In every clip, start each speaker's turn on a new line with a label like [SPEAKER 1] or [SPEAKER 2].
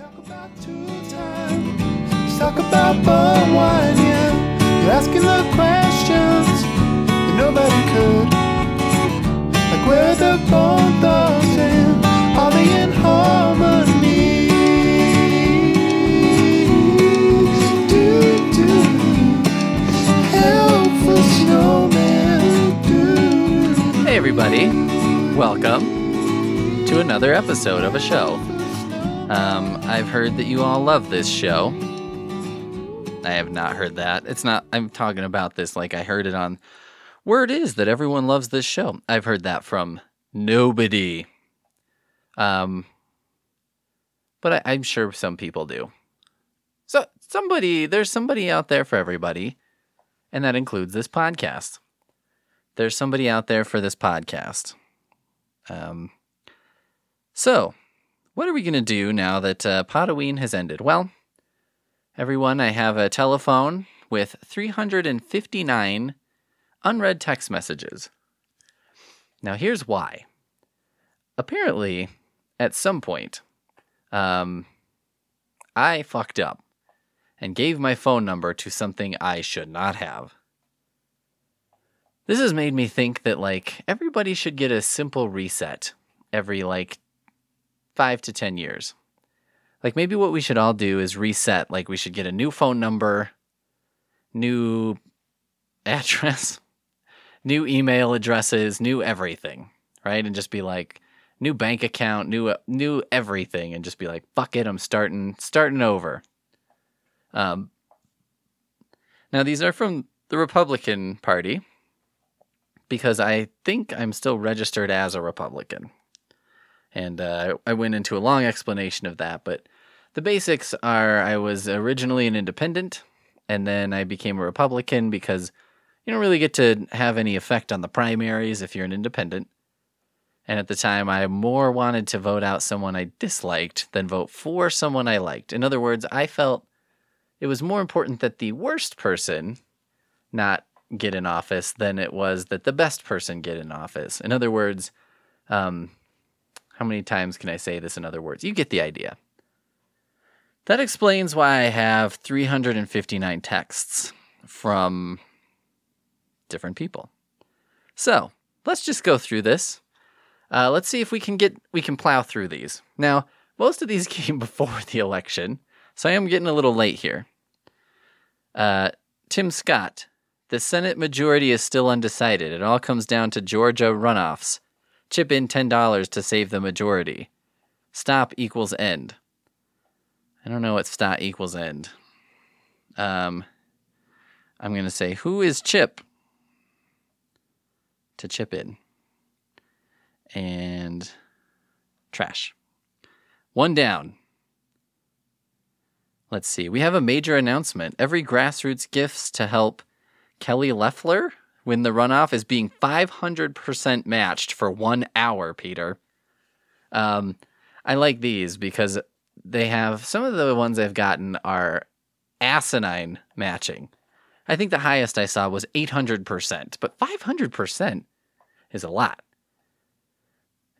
[SPEAKER 1] talk about two time. Let's talk about bum wine, yeah. You're asking the questions that nobody could. Like where the and are they in harmony? Do do snowman. Do.
[SPEAKER 2] Hey, everybody. Welcome to another episode of a show. Um, I've heard that you all love this show. I have not heard that. It's not, I'm talking about this like I heard it on word is that everyone loves this show. I've heard that from nobody. Um, but I, I'm sure some people do. So, somebody, there's somebody out there for everybody, and that includes this podcast. There's somebody out there for this podcast. Um, so, what are we going to do now that uh, Potaween has ended? Well, everyone, I have a telephone with 359 unread text messages. Now, here's why. Apparently, at some point, um, I fucked up and gave my phone number to something I should not have. This has made me think that like everybody should get a simple reset every like 5 to 10 years. Like maybe what we should all do is reset like we should get a new phone number, new address, new email addresses, new everything, right? And just be like new bank account, new new everything and just be like fuck it, I'm starting starting over. Um now these are from the Republican Party because I think I'm still registered as a Republican. And uh, I went into a long explanation of that, but the basics are I was originally an independent, and then I became a Republican because you don't really get to have any effect on the primaries if you're an independent. And at the time, I more wanted to vote out someone I disliked than vote for someone I liked. In other words, I felt it was more important that the worst person not get in office than it was that the best person get in office. In other words, um, how many times can I say this in other words? You get the idea. That explains why I have 359 texts from different people. So let's just go through this. Uh, let's see if we can get we can plow through these. Now, most of these came before the election, so I am getting a little late here. Uh, Tim Scott, the Senate majority is still undecided. It all comes down to Georgia runoffs. Chip in $10 to save the majority. Stop equals end. I don't know what stop equals end. Um, I'm going to say, who is Chip? To chip in. And trash. One down. Let's see. We have a major announcement. Every grassroots gifts to help Kelly Loeffler win the runoff is being 500% matched for one hour, Peter. Um, I like these because they have some of the ones I've gotten are asinine matching. I think the highest I saw was 800%, but 500% is a lot.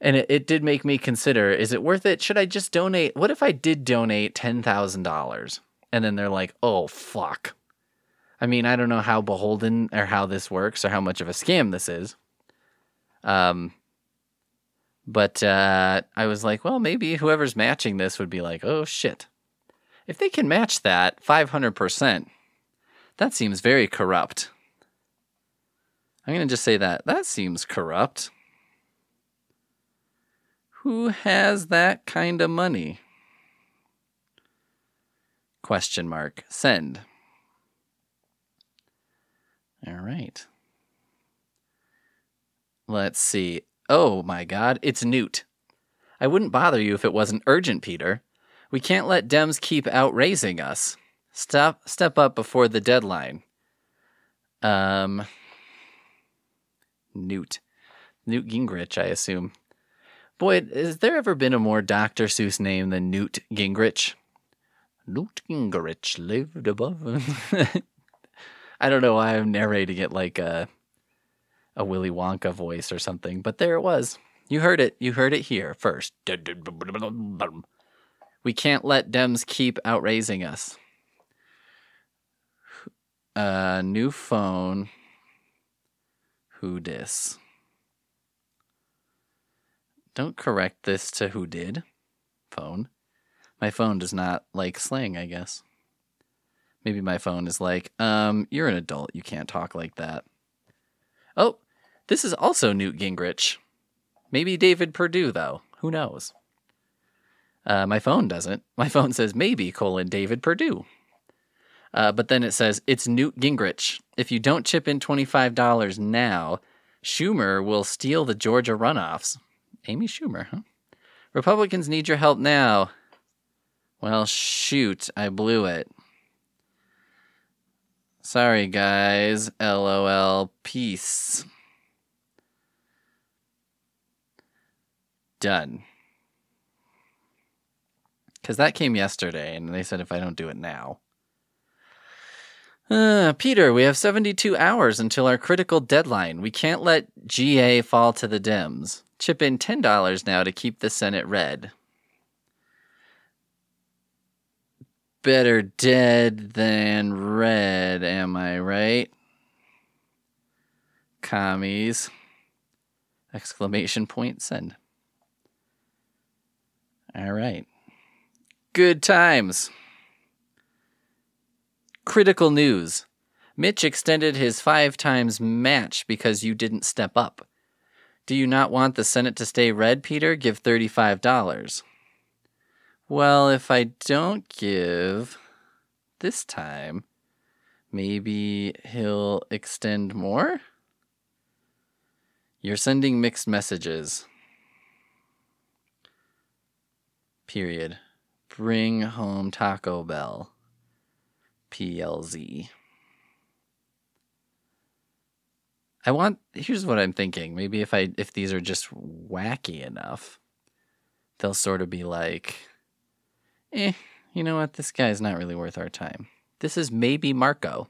[SPEAKER 2] And it, it did make me consider is it worth it? Should I just donate? What if I did donate $10,000? And then they're like, oh, fuck. I mean, I don't know how beholden or how this works or how much of a scam this is. Um, but uh, I was like, well, maybe whoever's matching this would be like, oh shit. If they can match that 500%, that seems very corrupt. I'm going to just say that. That seems corrupt. Who has that kind of money? Question mark. Send. All right. Let's see. Oh my god, it's Newt. I wouldn't bother you if it wasn't urgent, Peter. We can't let Dems keep outraising us. Stop step up before the deadline. Um Newt. Newt Gingrich, I assume. Boy, has there ever been a more Dr. Seuss name than Newt Gingrich? Newt Gingrich lived above. I don't know why I'm narrating it like a a Willy Wonka voice or something, but there it was. You heard it. You heard it here first. We can't let Dems keep outraising us. Uh, new phone. Who dis? Don't correct this to who did. Phone. My phone does not like slang, I guess. Maybe my phone is like, um, you're an adult. You can't talk like that. Oh, this is also Newt Gingrich. Maybe David Perdue, though. Who knows? Uh, my phone doesn't. My phone says maybe colon David Perdue. Uh, but then it says it's Newt Gingrich. If you don't chip in $25 now, Schumer will steal the Georgia runoffs. Amy Schumer, huh? Republicans need your help now. Well, shoot, I blew it. Sorry, guys. LOL. Peace. Done. Because that came yesterday, and they said if I don't do it now. Uh, Peter, we have 72 hours until our critical deadline. We can't let GA fall to the Dems. Chip in $10 now to keep the Senate red. Better dead than red, am I right? Commies. Exclamation point send. All right. Good times. Critical news. Mitch extended his five times match because you didn't step up. Do you not want the Senate to stay red, Peter? Give $35. Well, if I don't give this time, maybe he'll extend more? You're sending mixed messages. Period. Bring home Taco Bell. PLZ. I want here's what I'm thinking. Maybe if I if these are just wacky enough, they'll sort of be like, eh, you know what, this guy's not really worth our time. This is maybe Marco.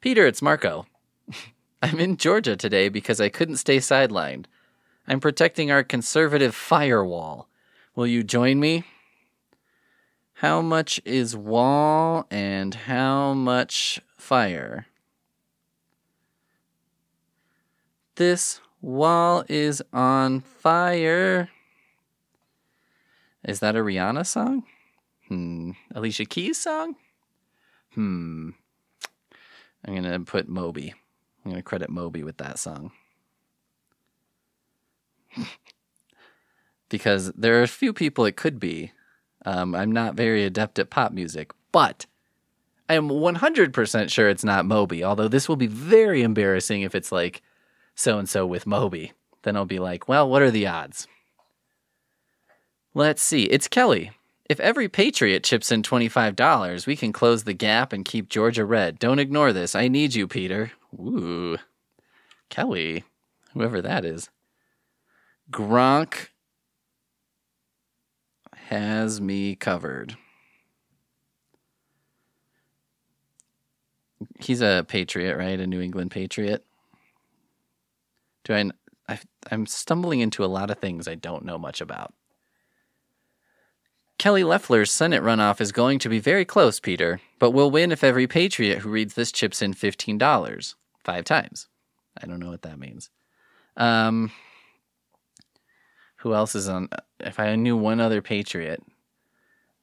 [SPEAKER 2] Peter, it's Marco. I'm in Georgia today because I couldn't stay sidelined. I'm protecting our conservative firewall. Will you join me? How much is wall and how much fire? This wall is on fire. Is that a Rihanna song? Hmm. Alicia Keys song? Hmm. I'm going to put Moby. I'm going to credit Moby with that song. because there are a few people it could be. Um, I'm not very adept at pop music, but I am 100% sure it's not Moby, although this will be very embarrassing if it's like so and so with Moby. Then I'll be like, well, what are the odds? Let's see. It's Kelly. If every Patriot chips in $25, we can close the gap and keep Georgia red. Don't ignore this. I need you, Peter. Ooh. Kelly. Whoever that is. Gronk has me covered. He's a Patriot, right? A New England Patriot. Do I, I? I'm stumbling into a lot of things I don't know much about. Kelly Loeffler's Senate runoff is going to be very close, Peter, but we'll win if every patriot who reads this chips in $15 five times. I don't know what that means. Um, who else is on? If I knew one other patriot,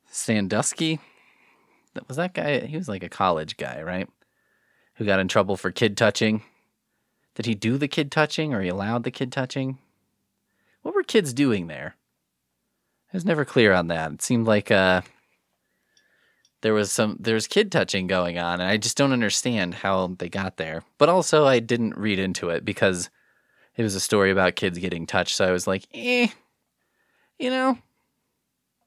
[SPEAKER 2] Sandusky. Was that guy? He was like a college guy, right? Who got in trouble for kid touching. Did he do the kid touching or he allowed the kid touching? What were kids doing there? I was never clear on that. It seemed like uh, there was some there's kid touching going on, and I just don't understand how they got there. But also, I didn't read into it because it was a story about kids getting touched. So I was like, eh, you know,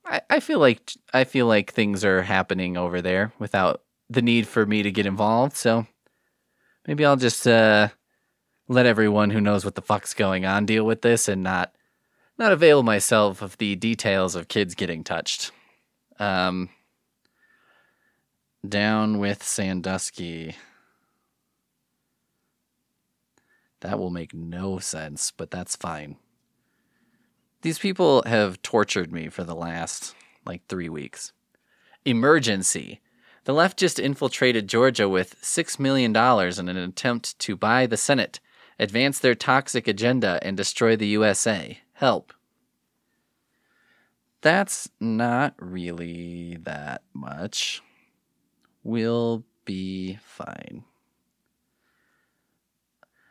[SPEAKER 2] I, I feel like I feel like things are happening over there without the need for me to get involved. So maybe I'll just uh, let everyone who knows what the fuck's going on deal with this and not not avail myself of the details of kids getting touched. Um, down with Sandusky. That will make no sense, but that's fine. These people have tortured me for the last like three weeks. Emergency. The left just infiltrated Georgia with $6 million in an attempt to buy the Senate, advance their toxic agenda, and destroy the USA. Help. That's not really that much. We'll be fine.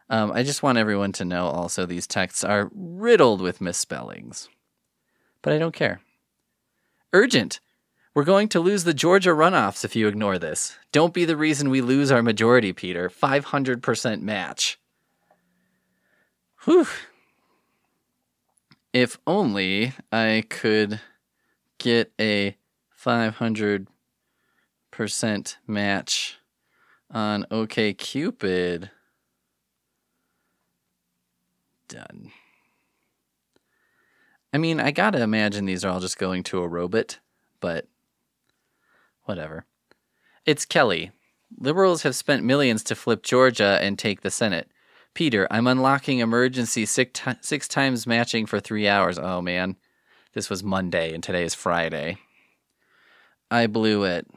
[SPEAKER 2] Um, I just want everyone to know also these texts are riddled with misspellings. But I don't care. Urgent. We're going to lose the Georgia runoffs if you ignore this. Don't be the reason we lose our majority, Peter. 500% match. Whew. If only I could get a 500% match on OKCupid. Done. I mean, I gotta imagine these are all just going to a robot, but whatever. It's Kelly. Liberals have spent millions to flip Georgia and take the Senate. Peter, I'm unlocking emergency six, ti- six times matching for three hours. Oh man, this was Monday and today is Friday. I blew it.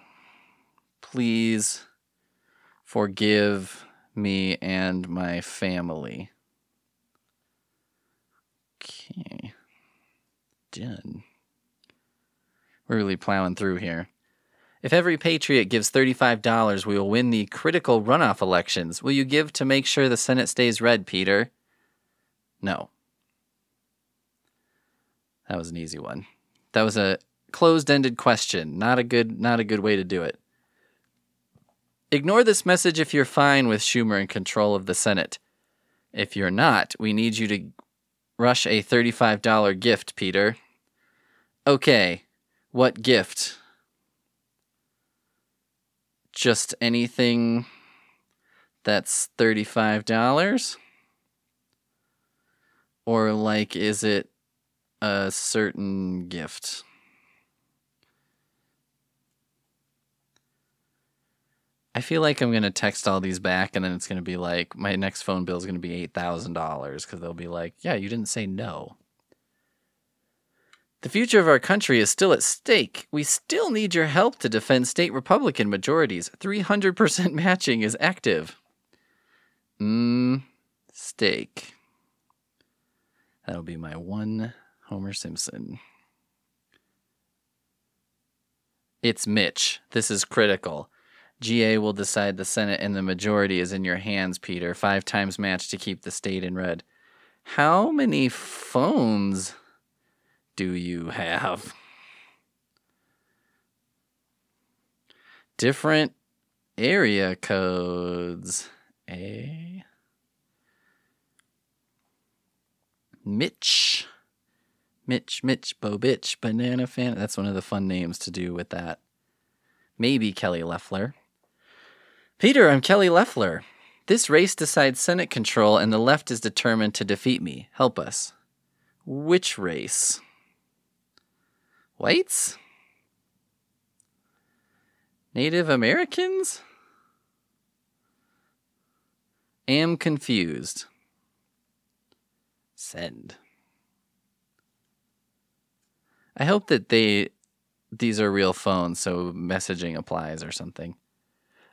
[SPEAKER 2] Please forgive me and my family. Okay. Done. We're really plowing through here. If every patriot gives $35, we will win the critical runoff elections. Will you give to make sure the Senate stays red, Peter? No. That was an easy one. That was a closed-ended question. Not a good not a good way to do it. Ignore this message if you're fine with Schumer in control of the Senate. If you're not, we need you to rush a $35 gift, Peter. Okay. What gift? Just anything that's $35? Or like is it a certain gift? I feel like I'm gonna text all these back, and then it's gonna be like my next phone bill is gonna be eight thousand dollars because they'll be like, "Yeah, you didn't say no." The future of our country is still at stake. We still need your help to defend state Republican majorities. 300% matching is active. Mmm, stake. That'll be my one Homer Simpson. It's Mitch. This is critical. GA will decide the Senate and the majority is in your hands, Peter. Five times match to keep the state in red. How many phones do you have? Different area codes. A. Mitch. Mitch, Mitch, Bo Bitch, Banana Fan. That's one of the fun names to do with that. Maybe Kelly Loeffler. Peter, I'm Kelly Loeffler. This race decides Senate control, and the left is determined to defeat me. Help us. Which race? Whites? Native Americans? Am confused. Send. I hope that they these are real phones, so messaging applies or something.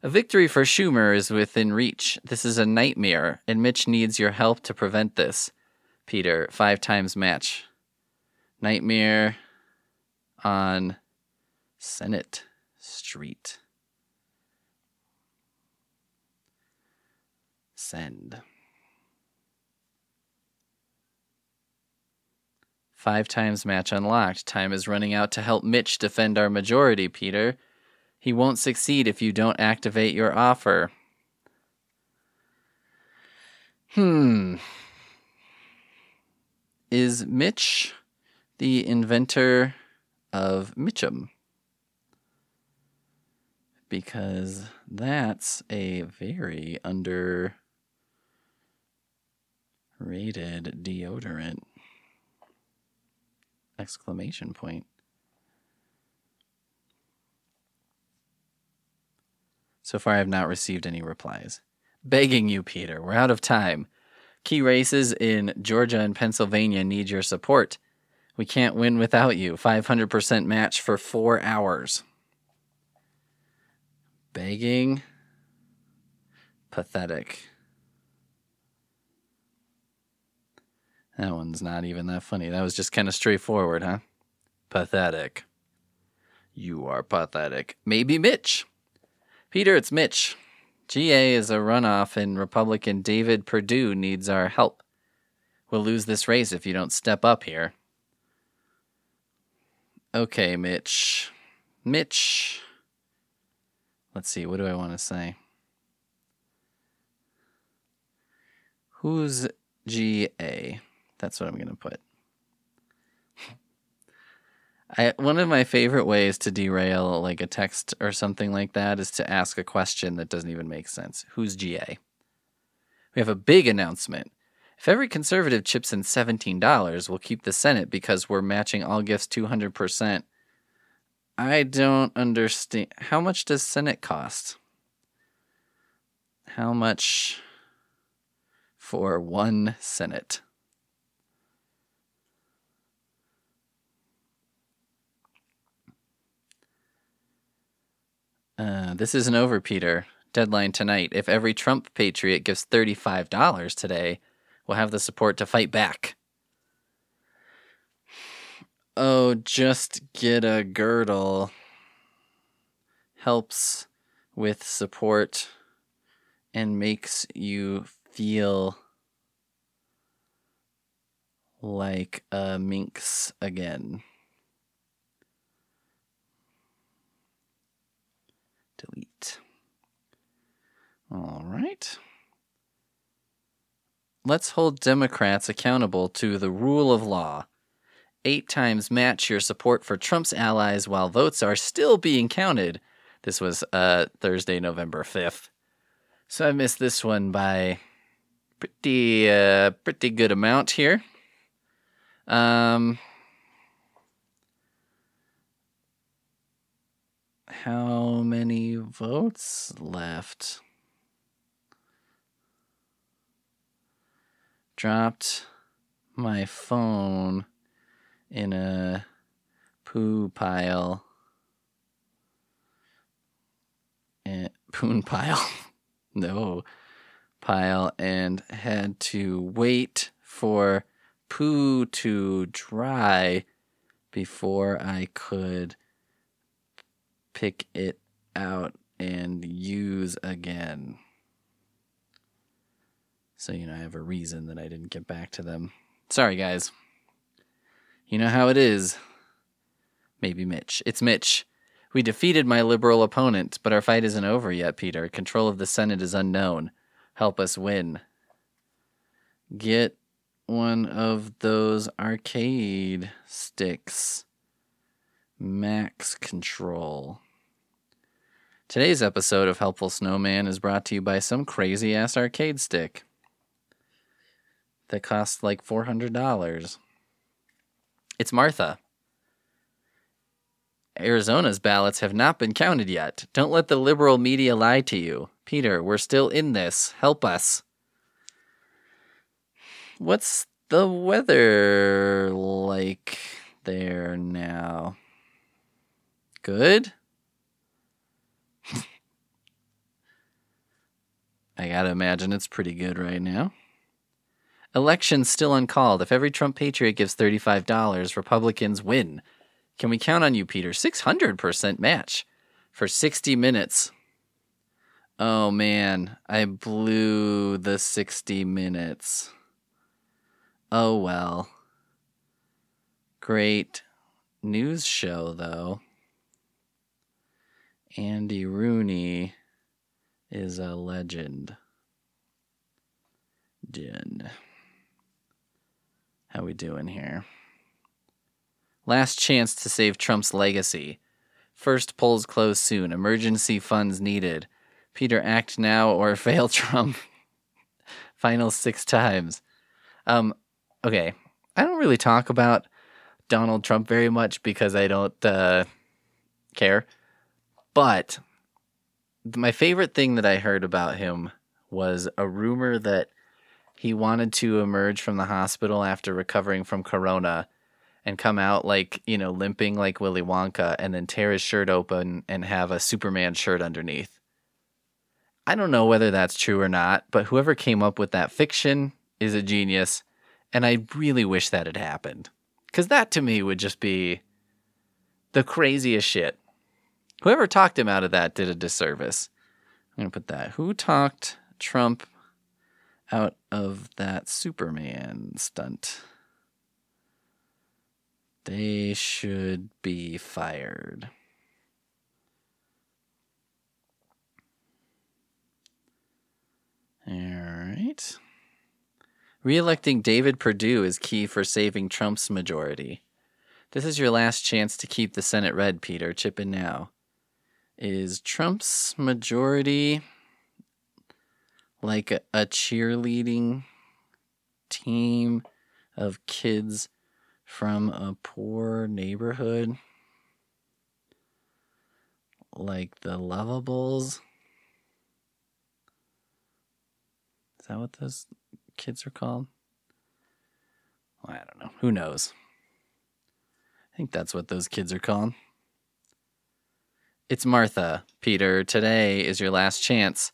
[SPEAKER 2] A victory for Schumer is within reach. This is a nightmare, and Mitch needs your help to prevent this. Peter, five times match. Nightmare on Senate Street. Send. Five times match unlocked. Time is running out to help Mitch defend our majority, Peter. He won't succeed if you don't activate your offer. Hmm. Is Mitch the inventor of Mitchum? Because that's a very underrated deodorant. Exclamation point. So far, I have not received any replies. Begging you, Peter, we're out of time. Key races in Georgia and Pennsylvania need your support. We can't win without you. 500% match for four hours. Begging. Pathetic. That one's not even that funny. That was just kind of straightforward, huh? Pathetic. You are pathetic. Maybe Mitch. Peter, it's Mitch. GA is a runoff, and Republican David Perdue needs our help. We'll lose this race if you don't step up here. Okay, Mitch. Mitch. Let's see, what do I want to say? Who's GA? That's what I'm going to put. I, one of my favorite ways to derail like a text or something like that is to ask a question that doesn't even make sense. Who's GA? We have a big announcement. If every conservative chips in $17, we'll keep the Senate because we're matching all gifts 200%. I don't understand. How much does Senate cost? How much for one Senate? Uh, this isn't over, Peter. Deadline tonight. If every Trump patriot gives $35 today, we'll have the support to fight back. Oh, just get a girdle. Helps with support and makes you feel like a minx again. Delete. All right. Let's hold Democrats accountable to the rule of law. Eight times match your support for Trump's allies while votes are still being counted. This was uh, Thursday, November 5th. So I missed this one by pretty uh, pretty good amount here. Um, how many votes left? Dropped my phone in a poo pile. And poon pile. no pile and had to wait for poo to dry before I could pick it out and use again. So, you know, I have a reason that I didn't get back to them. Sorry, guys. You know how it is. Maybe Mitch. It's Mitch. We defeated my liberal opponent, but our fight isn't over yet, Peter. Control of the Senate is unknown. Help us win. Get one of those arcade sticks. Max control. Today's episode of Helpful Snowman is brought to you by some crazy ass arcade stick that costs like $400. It's Martha. Arizona's ballots have not been counted yet. Don't let the liberal media lie to you. Peter, we're still in this. Help us. What's the weather like there now? Good? I gotta imagine it's pretty good right now. Elections still uncalled. If every Trump patriot gives $35, Republicans win. Can we count on you, Peter? 600% match for 60 minutes. Oh man, I blew the 60 minutes. Oh well. Great news show, though. Andy Rooney is a legend. Jen. How we doing here? Last chance to save Trump's legacy. First polls close soon. Emergency funds needed. Peter, act now or fail Trump. Final six times. Um, okay. I don't really talk about Donald Trump very much because I don't uh, care. But my favorite thing that I heard about him was a rumor that he wanted to emerge from the hospital after recovering from corona and come out like, you know, limping like Willy Wonka and then tear his shirt open and have a Superman shirt underneath. I don't know whether that's true or not, but whoever came up with that fiction is a genius. And I really wish that had happened. Because that to me would just be the craziest shit. Whoever talked him out of that did a disservice. I'm to put that. Who talked Trump out of that Superman stunt? They should be fired. All right. Re-electing David Perdue is key for saving Trump's majority. This is your last chance to keep the Senate red, Peter. Chip in now. Is Trump's majority like a, cheerleading team of kids from a poor neighborhood? Like the Lovables? Is that what those kids are called? Well, I don't know. Who knows? I think that's what those kids are called. It's Martha. Peter, today is your last chance.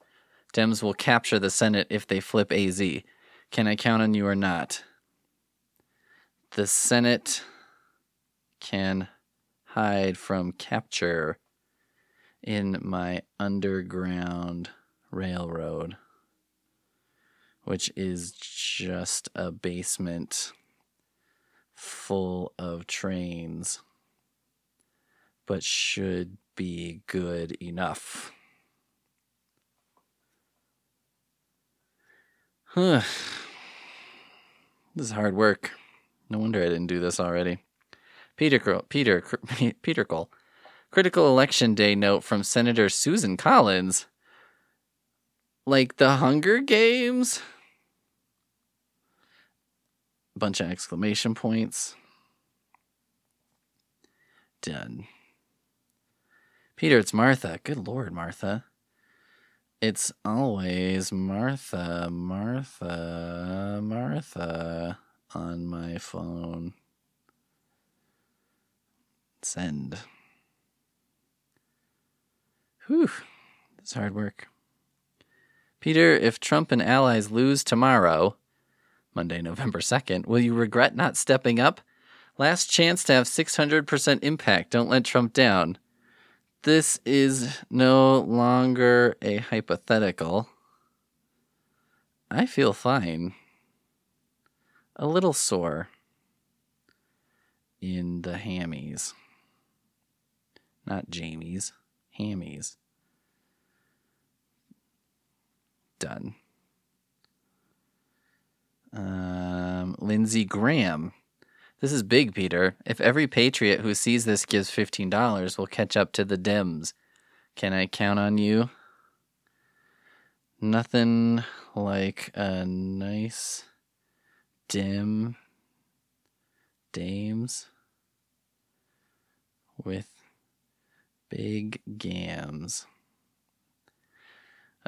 [SPEAKER 2] Dems will capture the Senate if they flip AZ. Can I count on you or not? The Senate can hide from capture in my underground railroad which is just a basement full of trains, but should be good enough. This is hard work. No wonder I didn't do this already. Peter, Peter, Peter Cole. Critical election day note from Senator Susan Collins. Like the Hunger Games? A bunch of exclamation points. Done. Peter, it's Martha. Good Lord, Martha. It's always Martha, Martha, Martha on my phone. Send. Whew. It's hard work. Peter, if Trump and allies lose tomorrow, Monday, November 2nd. Will you regret not stepping up? Last chance to have 600% impact. Don't let Trump down. This is no longer a hypothetical. I feel fine. A little sore in the hammies. Not Jamie's, hammies. Done. Um, Lindsey Graham. This is big, Peter. If every patriot who sees this gives $15, we'll catch up to the Dems. Can I count on you? Nothing like a nice dim dames with big gams.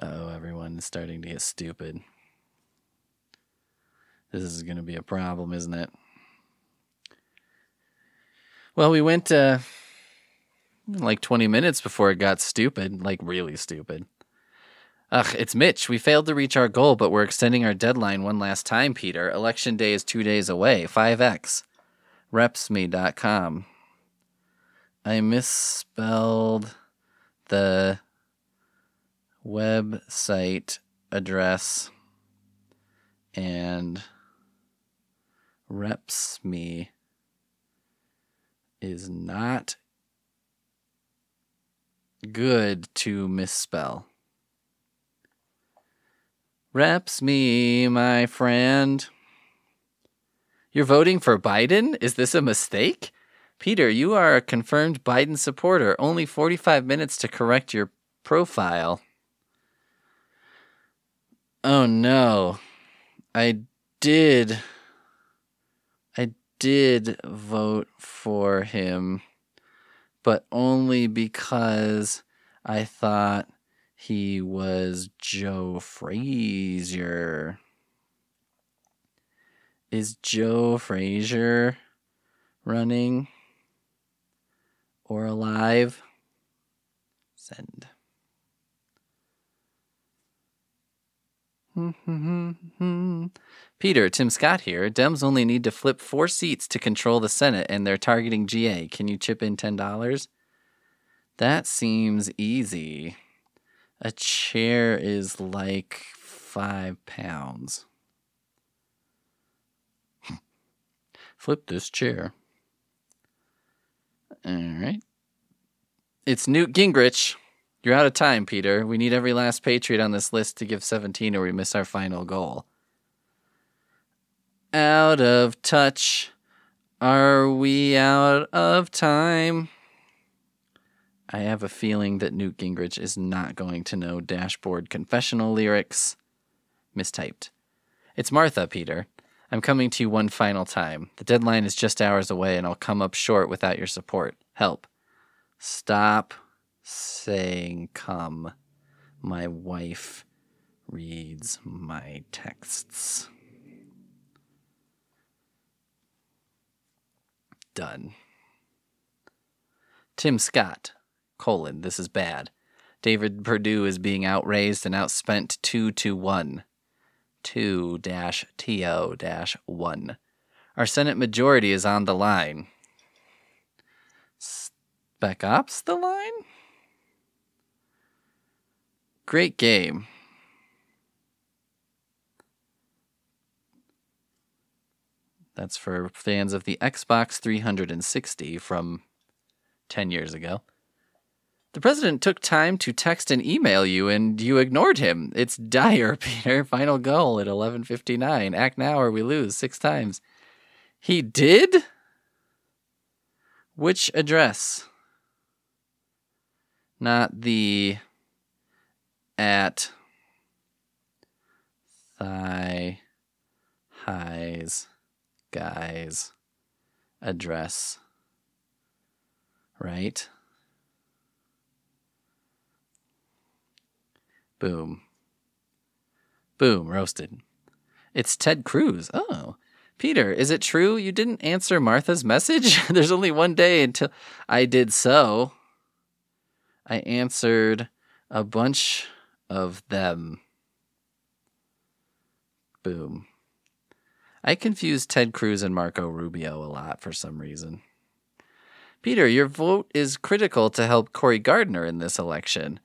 [SPEAKER 2] Oh, everyone is starting to get stupid. This is going to be a problem, isn't it? Well, we went uh, like 20 minutes before it got stupid, like really stupid. Ugh, it's Mitch. We failed to reach our goal, but we're extending our deadline one last time, Peter. Election day is two days away. 5x. Repsme.com. I misspelled the website address and reps me is not good to misspell. Reps me, my friend. You're voting for Biden? Is this a mistake? Peter, you are a confirmed Biden supporter. Only 45 minutes to correct your profile. Oh no. I did did vote for him, but only because I thought he was Joe Frazier. Is Joe Frazier running or alive. Send. Peter, Tim Scott here. Dems only need to flip four seats to control the Senate, and they're targeting GA. Can you chip in $10? That seems easy. A chair is like five pounds. Flip this chair. All right. It's Newt Gingrich. You're out of time, Peter. We need every last Patriot on this list to give 17 or we miss our final goal. Out of touch. Are we out of time? I have a feeling that Newt Gingrich is not going to know dashboard confessional lyrics. Mistyped. It's Martha, Peter. I'm coming to you one final time. The deadline is just hours away, and I'll come up short without your support. Help. Stop saying come. My wife reads my texts. Done. Tim Scott, colon, this is bad. David Perdue is being outraised and outspent 2 to 1. 2 TO dash 1. Our Senate majority is on the line. Spec Ops the line? Great game. That's for fans of the Xbox 360 from 10 years ago. The president took time to text and email you and you ignored him. It's dire, Peter. Final goal at 11:59. Act now or we lose 6 times. He did? Which address? Not the at thigh highs guys address right? Boom. Boom roasted. It's ted cruz. Oh. Peter is it true you didn't answer martha's message? There's only one day until i did so. I answered a bunch of them. Boom. I confuse Ted Cruz and Marco Rubio a lot for some reason. Peter, your vote is critical to help Cory Gardner in this election.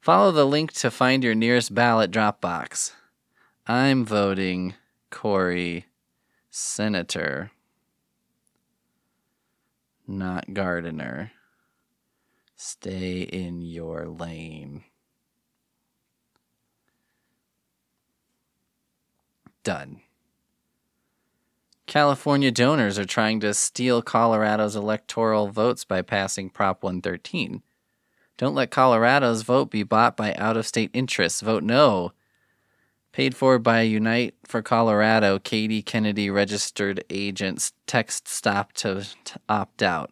[SPEAKER 2] Follow the link to find your nearest ballot drop box. I'm voting Cory Senator, not Gardner. Stay in your lane. Done. California donors are trying to steal Colorado's electoral votes by passing Prop 113. Don't let Colorado's vote be bought by out of state interests. Vote no. Paid for by Unite for Colorado, Katie Kennedy registered agents text stop to, to opt out.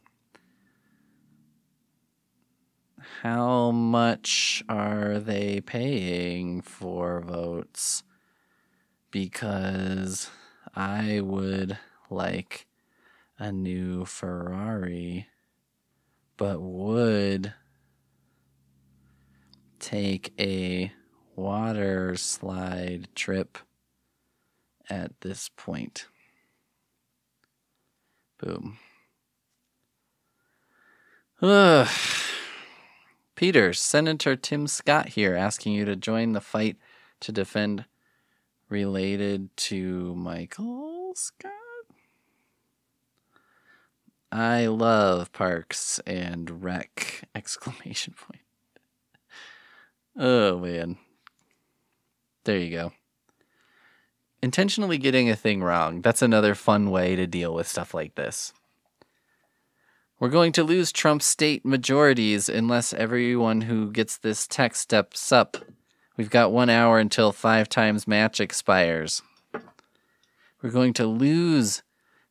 [SPEAKER 2] How much are they paying for votes? Because I would like a new Ferrari, but would take a water slide trip at this point. Boom. Ugh. Peter, Senator Tim Scott here asking you to join the fight to defend related to Michael Scott? I love Parks and Rec! Exclamation point. Oh man. There you go. Intentionally getting a thing wrong. That's another fun way to deal with stuff like this. We're going to lose Trump's state majorities unless everyone who gets this text steps up We've got one hour until five times match expires. We're going to lose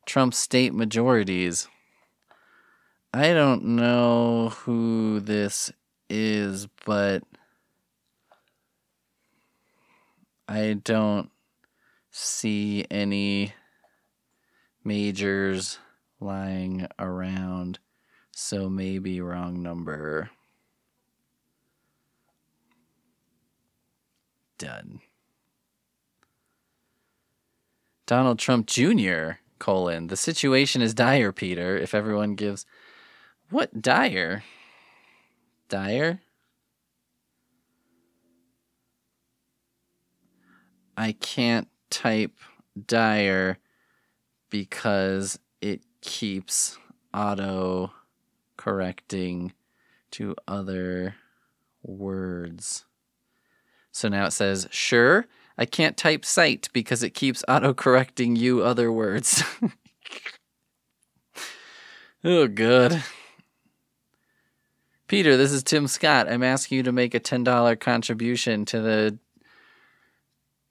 [SPEAKER 2] Trump's state majorities. I don't know who this is, but I don't see any majors lying around, so maybe wrong number. Done. Donald Trump Jr. colon the situation is dire, Peter. If everyone gives what dire? Dire? I can't type dire because it keeps auto correcting to other words. So now it says, sure, I can't type site because it keeps auto correcting you other words. oh, good. Peter, this is Tim Scott. I'm asking you to make a $10 contribution to the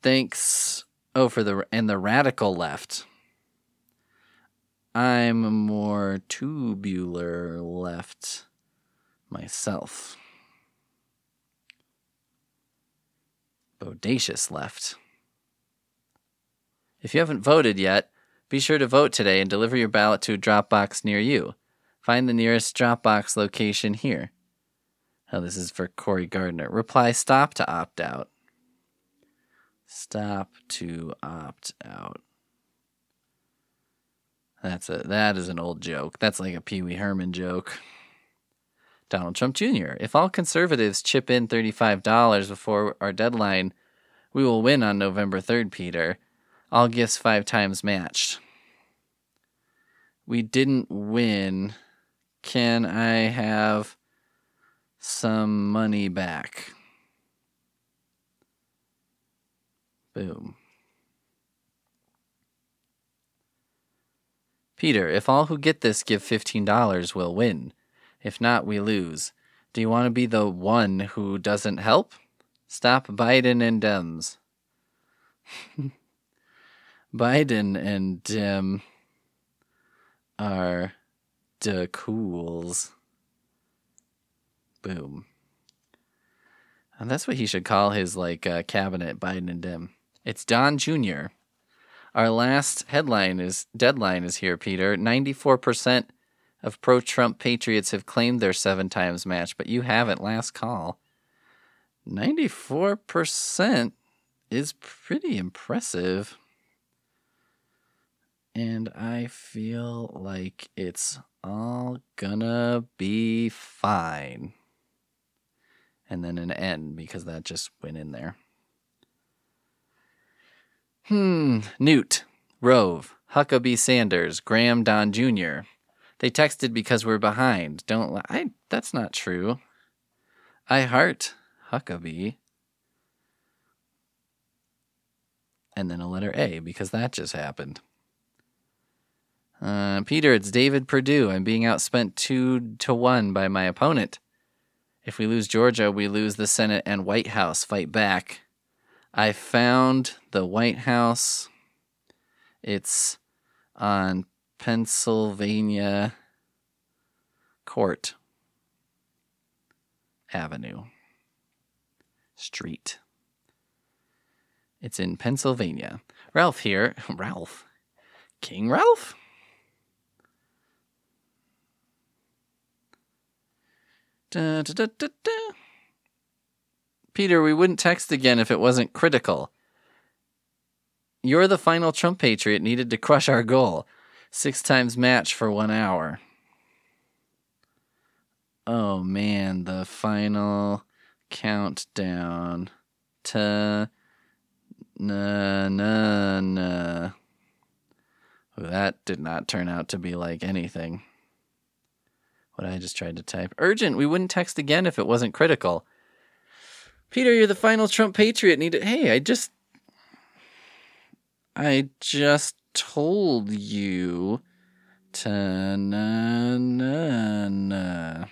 [SPEAKER 2] thanks oh for the and the radical left. I'm more tubular left myself. Bodacious left. If you haven't voted yet, be sure to vote today and deliver your ballot to a drop box near you. Find the nearest Dropbox location here. Oh, this is for Cory Gardner. Reply stop to opt out. Stop to opt out. That's a that is an old joke. That's like a Pee Wee Herman joke. Donald Trump Jr. If all conservatives chip in $35 before our deadline, we will win on November 3rd, Peter. All gifts five times matched. We didn't win. Can I have some money back? Boom. Peter, if all who get this give $15, we'll win. If not, we lose. Do you want to be the one who doesn't help? Stop Biden and Dems. Biden and Dem are the cools. Boom. And that's what he should call his like uh, cabinet, Biden and Dem. It's Don Jr. Our last headline is deadline is here, Peter. Ninety-four percent of pro-Trump patriots have claimed their seven times match, but you haven't. Last call. Ninety-four percent is pretty impressive. And I feel like it's all gonna be fine. And then an N because that just went in there. Hmm. Newt, Rove, Huckabee Sanders, Graham Don Jr. They texted because we're behind. Don't I? That's not true. I heart Huckabee. And then a letter A because that just happened. Uh, Peter, it's David Perdue. I'm being outspent two to one by my opponent. If we lose Georgia, we lose the Senate and White House. Fight back. I found the White House. It's on Pennsylvania Court Avenue Street. It's in Pennsylvania. Ralph here. Ralph. King Ralph? Da, da, da. Peter, we wouldn't text again if it wasn't critical. You're the final Trump patriot needed to crush our goal. Six times match for one hour. Oh man, the final countdown Ta na na na. That did not turn out to be like anything. What I just tried to type. Urgent, we wouldn't text again if it wasn't critical. Peter, you're the final Trump patriot. Need to, hey, I just I just told you to na na na.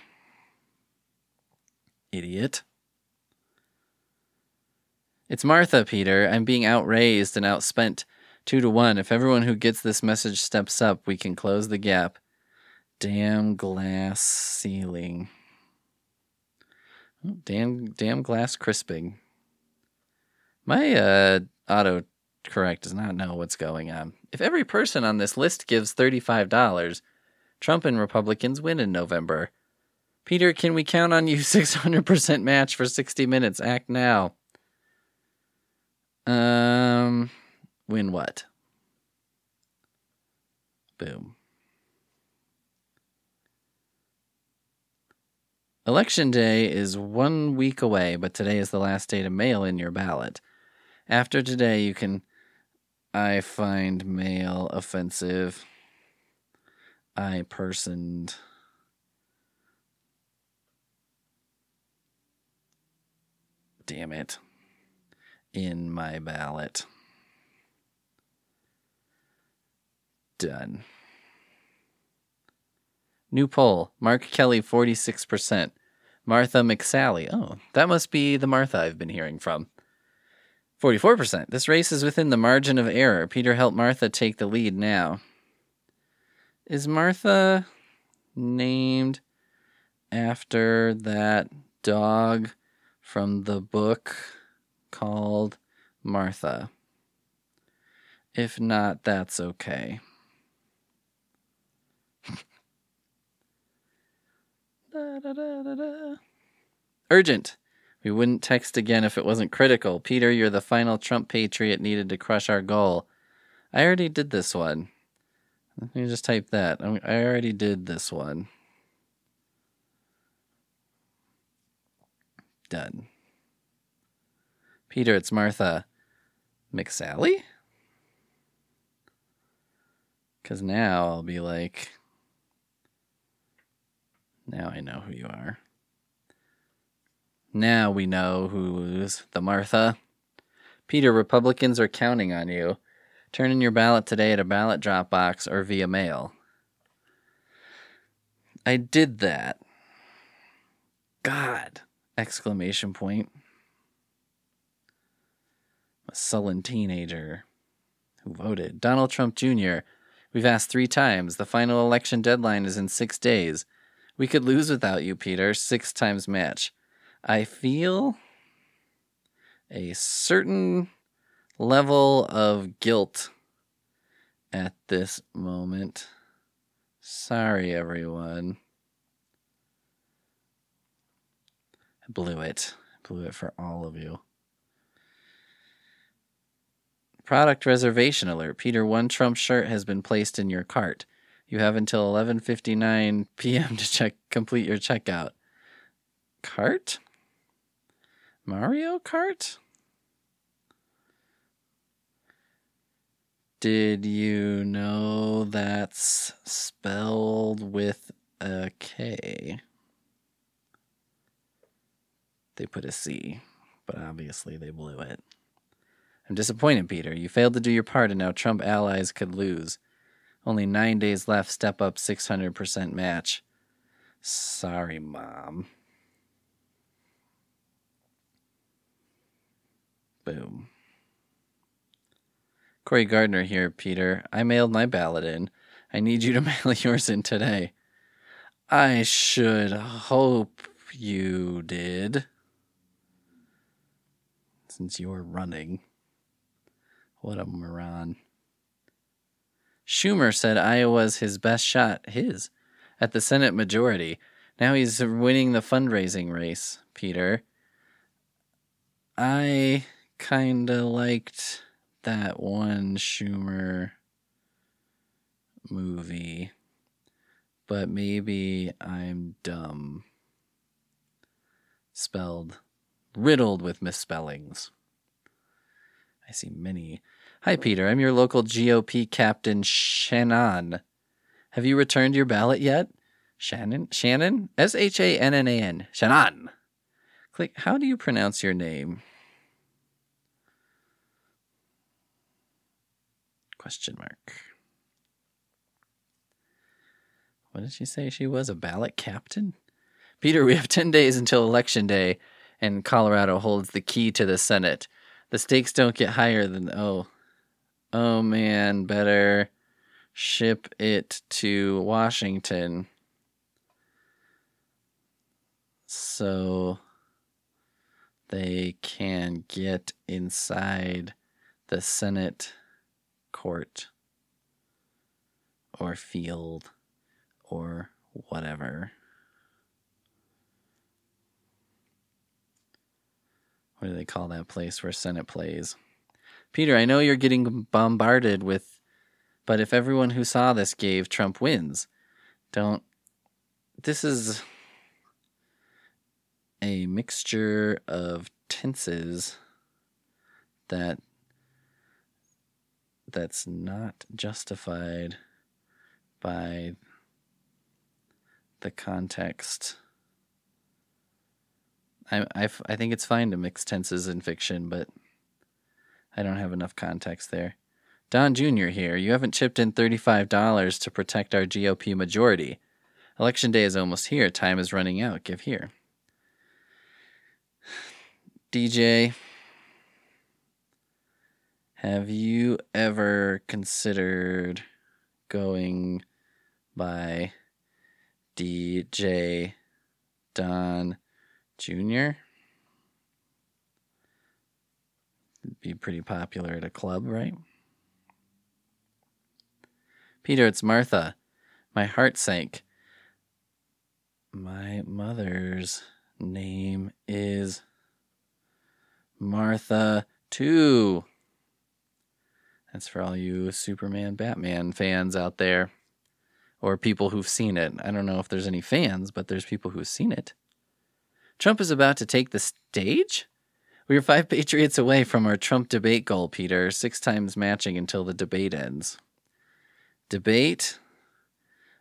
[SPEAKER 2] Idiot. It's Martha, Peter. I'm being outraised and outspent two to one. If everyone who gets this message steps up, we can close the gap. Damn glass ceiling. Damn, damn glass crisping. My uh, auto correct does not know what's going on. If every person on this list gives $35, Trump and Republicans win in November. Peter, can we count on you 600% match for 60 minutes? Act now. Um, win what? Boom. Election day is one week away, but today is the last day to mail in your ballot. After today, you can. I find male offensive. I personed. Damn it. In my ballot. Done. New poll. Mark Kelly, 46%. Martha McSally. Oh, that must be the Martha I've been hearing from. 44%. This race is within the margin of error. Peter helped Martha take the lead now. Is Martha named after that dog from the book called Martha? If not, that's okay. Da, da, da. Urgent. We wouldn't text again if it wasn't critical. Peter, you're the final Trump patriot needed to crush our goal. I already did this one. Let me just type that. I already did this one. Done. Peter, it's Martha. McSally? Because now I'll be like, now I know who you are. Now we know who's the Martha. Peter, Republicans are counting on you. Turn in your ballot today at a ballot drop box or via mail. I did that. God! Exclamation point. A sullen teenager who voted. Donald Trump Jr. We've asked three times. The final election deadline is in six days. We could lose without you, Peter. Six times match. I feel a certain level of guilt at this moment. Sorry, everyone. I blew it. I blew it for all of you. Product reservation alert. Peter, one Trump shirt has been placed in your cart. You have until 11:59 p.m. to check complete your checkout. Cart? Mario Kart? Did you know that's spelled with a K? They put a C, but obviously they blew it. I'm disappointed, Peter. You failed to do your part, and now Trump allies could lose. Only nine days left. Step up 600% match. Sorry, Mom. Boom. Cory Gardner here, Peter. I mailed my ballot in. I need you to mail yours in today. I should hope you did. Since you're running. What a moron. Schumer said Iowa's his best shot, his, at the Senate majority. Now he's winning the fundraising race, Peter. I kinda liked that one Schumer movie, but maybe I'm dumb. Spelled riddled with misspellings. I see many. Hi, Peter. I'm your local GOP captain, Shannon. Have you returned your ballot yet? Shannon? Shannon? S H A N N A N. Shannon. Click. How do you pronounce your name? Question mark. What did she say? She was a ballot captain? Peter, we have 10 days until Election Day, and Colorado holds the key to the Senate. The stakes don't get higher than. Oh. Oh man, better ship it to Washington. So they can get inside the Senate court or field or whatever. What do they call that place where Senate plays? Peter, I know you're getting bombarded with, but if everyone who saw this gave Trump wins, don't. This is a mixture of tenses that that's not justified by the context. I, I, I think it's fine to mix tenses in fiction, but I don't have enough context there. Don Jr. here. You haven't chipped in $35 to protect our GOP majority. Election day is almost here. Time is running out. Give here. DJ, have you ever considered going by DJ Don Jr.? It'd be pretty popular at a club, right? Peter, it's Martha. My heart sank. My mother's name is Martha too. That's for all you Superman, Batman fans out there, or people who've seen it. I don't know if there's any fans, but there's people who've seen it. Trump is about to take the stage? We are five Patriots away from our Trump debate goal, Peter, six times matching until the debate ends. Debate?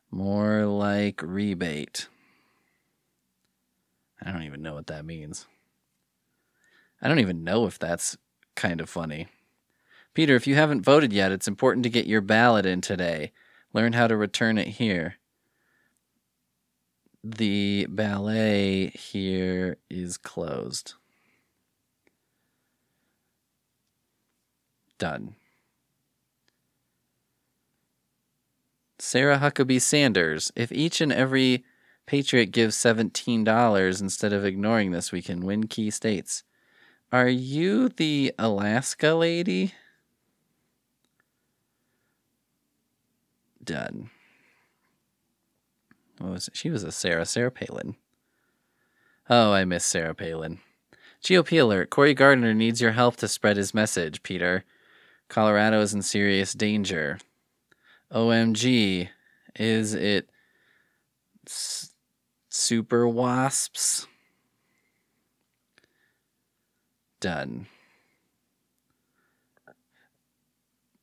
[SPEAKER 2] More like rebate. I don't even know what that means. I don't even know if that's kind of funny. Peter, if you haven't voted yet, it's important to get your ballot in today. Learn how to return it here. The ballet here is closed. Done. Sarah Huckabee Sanders. If each and every Patriot gives $17 instead of ignoring this, we can win key states. Are you the Alaska lady? Done. What was it? She was a Sarah, Sarah Palin. Oh, I miss Sarah Palin. GOP alert. Cory Gardner needs your help to spread his message, Peter. Colorado is in serious danger. OMG. Is it s- super wasps? Done.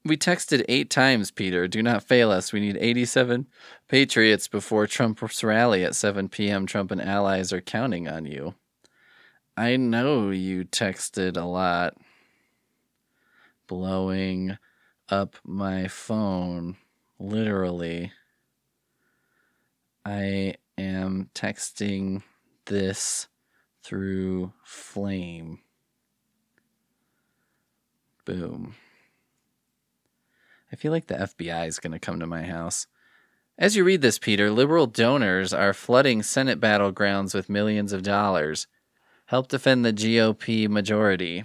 [SPEAKER 2] We texted eight times, Peter. Do not fail us. We need 87 Patriots before Trump's rally at 7 p.m. Trump and allies are counting on you. I know you texted a lot. Blowing up my phone. Literally. I am texting this through Flame. Boom. I feel like the FBI is going to come to my house. As you read this, Peter, liberal donors are flooding Senate battlegrounds with millions of dollars. Help defend the GOP majority.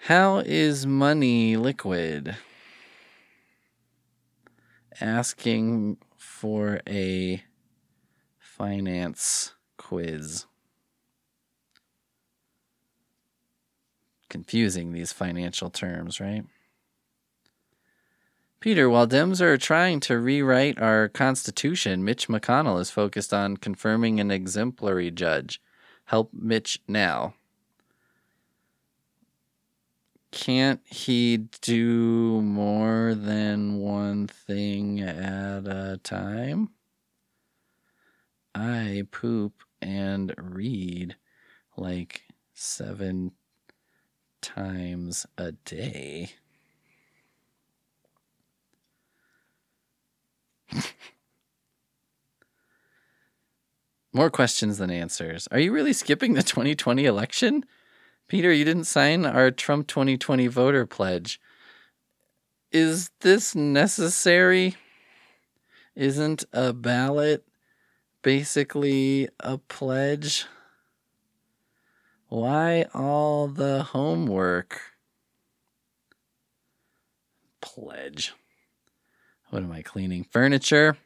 [SPEAKER 2] How is money liquid? Asking for a finance quiz. Confusing these financial terms, right? Peter, while Dems are trying to rewrite our Constitution, Mitch McConnell is focused on confirming an exemplary judge. Help Mitch now. Can't he do more than one thing at a time? I poop and read like seven times a day. More questions than answers. Are you really skipping the 2020 election? Peter, you didn't sign our Trump 2020 voter pledge. Is this necessary? Isn't a ballot basically a pledge? Why all the homework? Pledge. What am I cleaning? Furniture.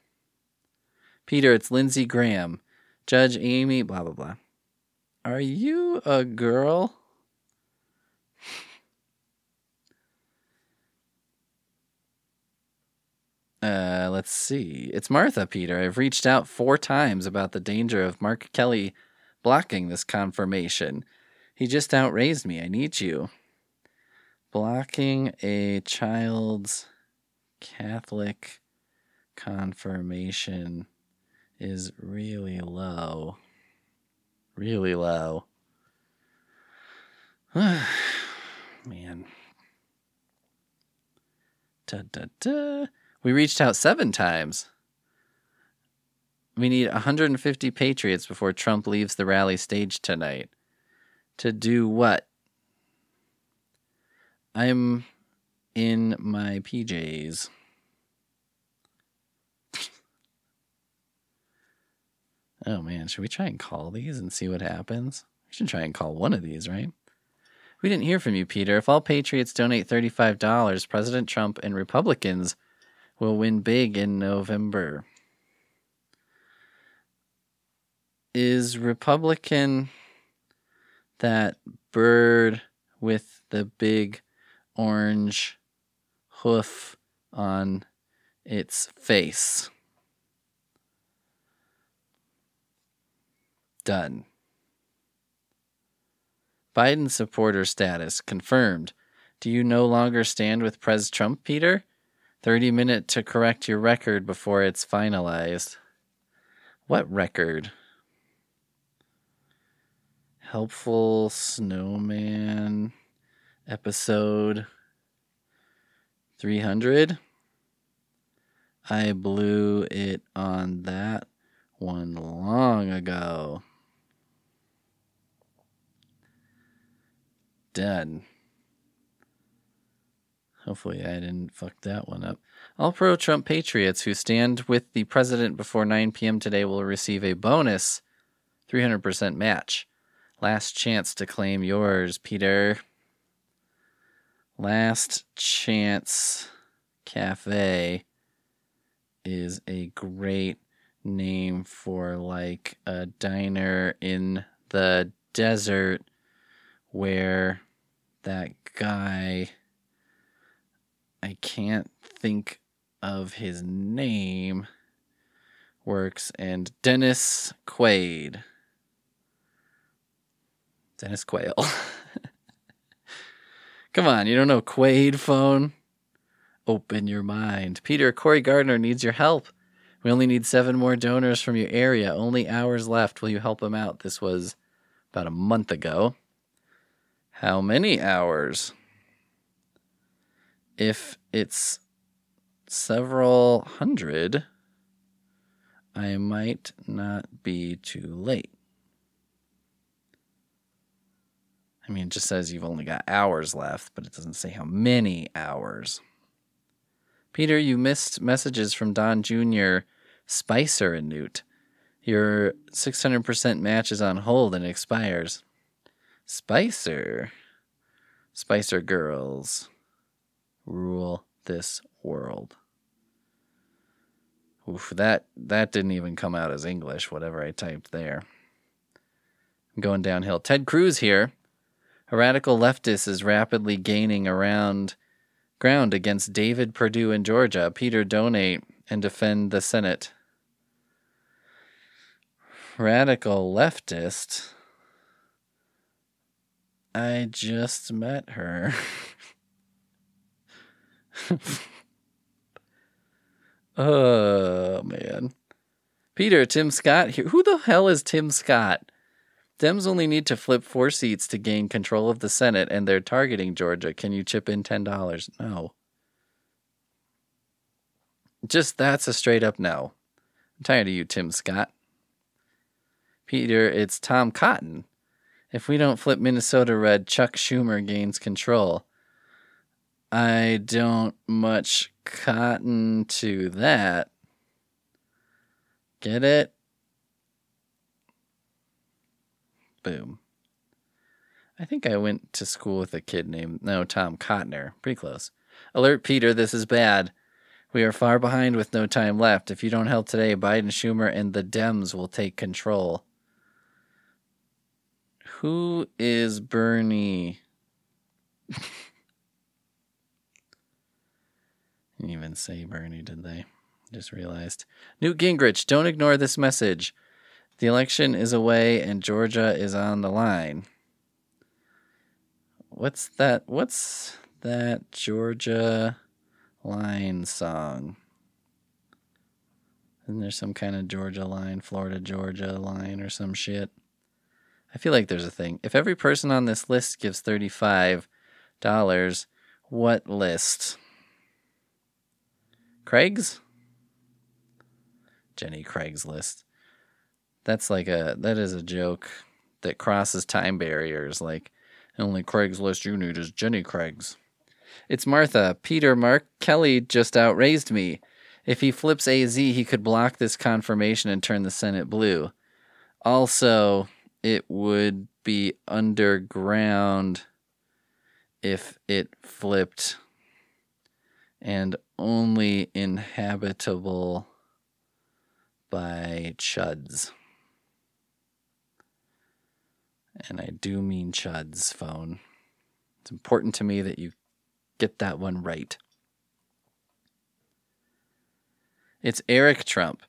[SPEAKER 2] Peter, it's Lindsey Graham. Judge Amy, blah, blah, blah. Are you a girl? Uh, let's see. It's Martha, Peter. I've reached out four times about the danger of Mark Kelly blocking this confirmation. He just outraised me. I need you. Blocking a child's Catholic confirmation is really low. Really low. Man. Da da da. We reached out seven times. We need 150 Patriots before Trump leaves the rally stage tonight. To do what? I'm in my PJs. Oh man, should we try and call these and see what happens? We should try and call one of these, right? We didn't hear from you, Peter. If all Patriots donate $35, President Trump and Republicans will win big in November. Is Republican that bird with the big orange hoof on its face? Done. Biden supporter status confirmed. Do you no longer stand with Pres Trump, Peter? 30 minute to correct your record before it's finalized. What record? Helpful Snowman episode 300. I blew it on that one long ago. Done. Hopefully, I didn't fuck that one up. All pro Trump patriots who stand with the president before 9 p.m. today will receive a bonus 300% match. Last chance to claim yours, Peter. Last Chance Cafe is a great name for like a diner in the desert where that guy I can't think of his name works and Dennis Quaid. Dennis Quayle. Come on, you don't know Quaid phone? Open your mind. Peter, Cory Gardner needs your help. We only need seven more donors from your area. Only hours left. Will you help him out? This was about a month ago. How many hours? if it's several hundred, I might not be too late. I mean, it just says you've only got hours left, but it doesn't say how many hours. Peter, you missed messages from Don Jr., Spicer, and Newt. Your 600% match is on hold and expires. Spicer. Spicer Girls rule this world. Oof, that that didn't even come out as English, whatever I typed there. I'm going downhill. Ted Cruz here. A radical leftist is rapidly gaining around ground against David Perdue in Georgia. Peter donate and defend the Senate. Radical leftist. I just met her. oh man. Peter, Tim Scott here. Who the hell is Tim Scott? Dems only need to flip four seats to gain control of the Senate, and they're targeting Georgia. Can you chip in ten dollars? No. Just that's a straight up no. I'm tired of you, Tim Scott. Peter, it's Tom Cotton. If we don't flip Minnesota red, Chuck Schumer gains control. I don't much cotton to that. Get it? Boom. I think I went to school with a kid named, no, Tom Cotner. Pretty close. Alert, Peter, this is bad. We are far behind with no time left. If you don't help today, Biden, Schumer, and the Dems will take control. Who is Bernie? Didn't even say Bernie, did they? Just realized. Newt Gingrich, don't ignore this message. The election is away and Georgia is on the line. What's that? What's that Georgia line song? Isn't there some kind of Georgia line, Florida Georgia line, or some shit? I feel like there's a thing. If every person on this list gives $35, what list? Craig's? Jenny Craig's list. That's like a that is a joke that crosses time barriers. Like only Craigslist you need is Jenny Craig's. It's Martha. Peter Mark Kelly just outraised me. If he flips AZ, he could block this confirmation and turn the Senate blue. Also, it would be underground if it flipped and only inhabitable by chuds. And I do mean chuds phone. It's important to me that you get that one right. It's Eric Trump.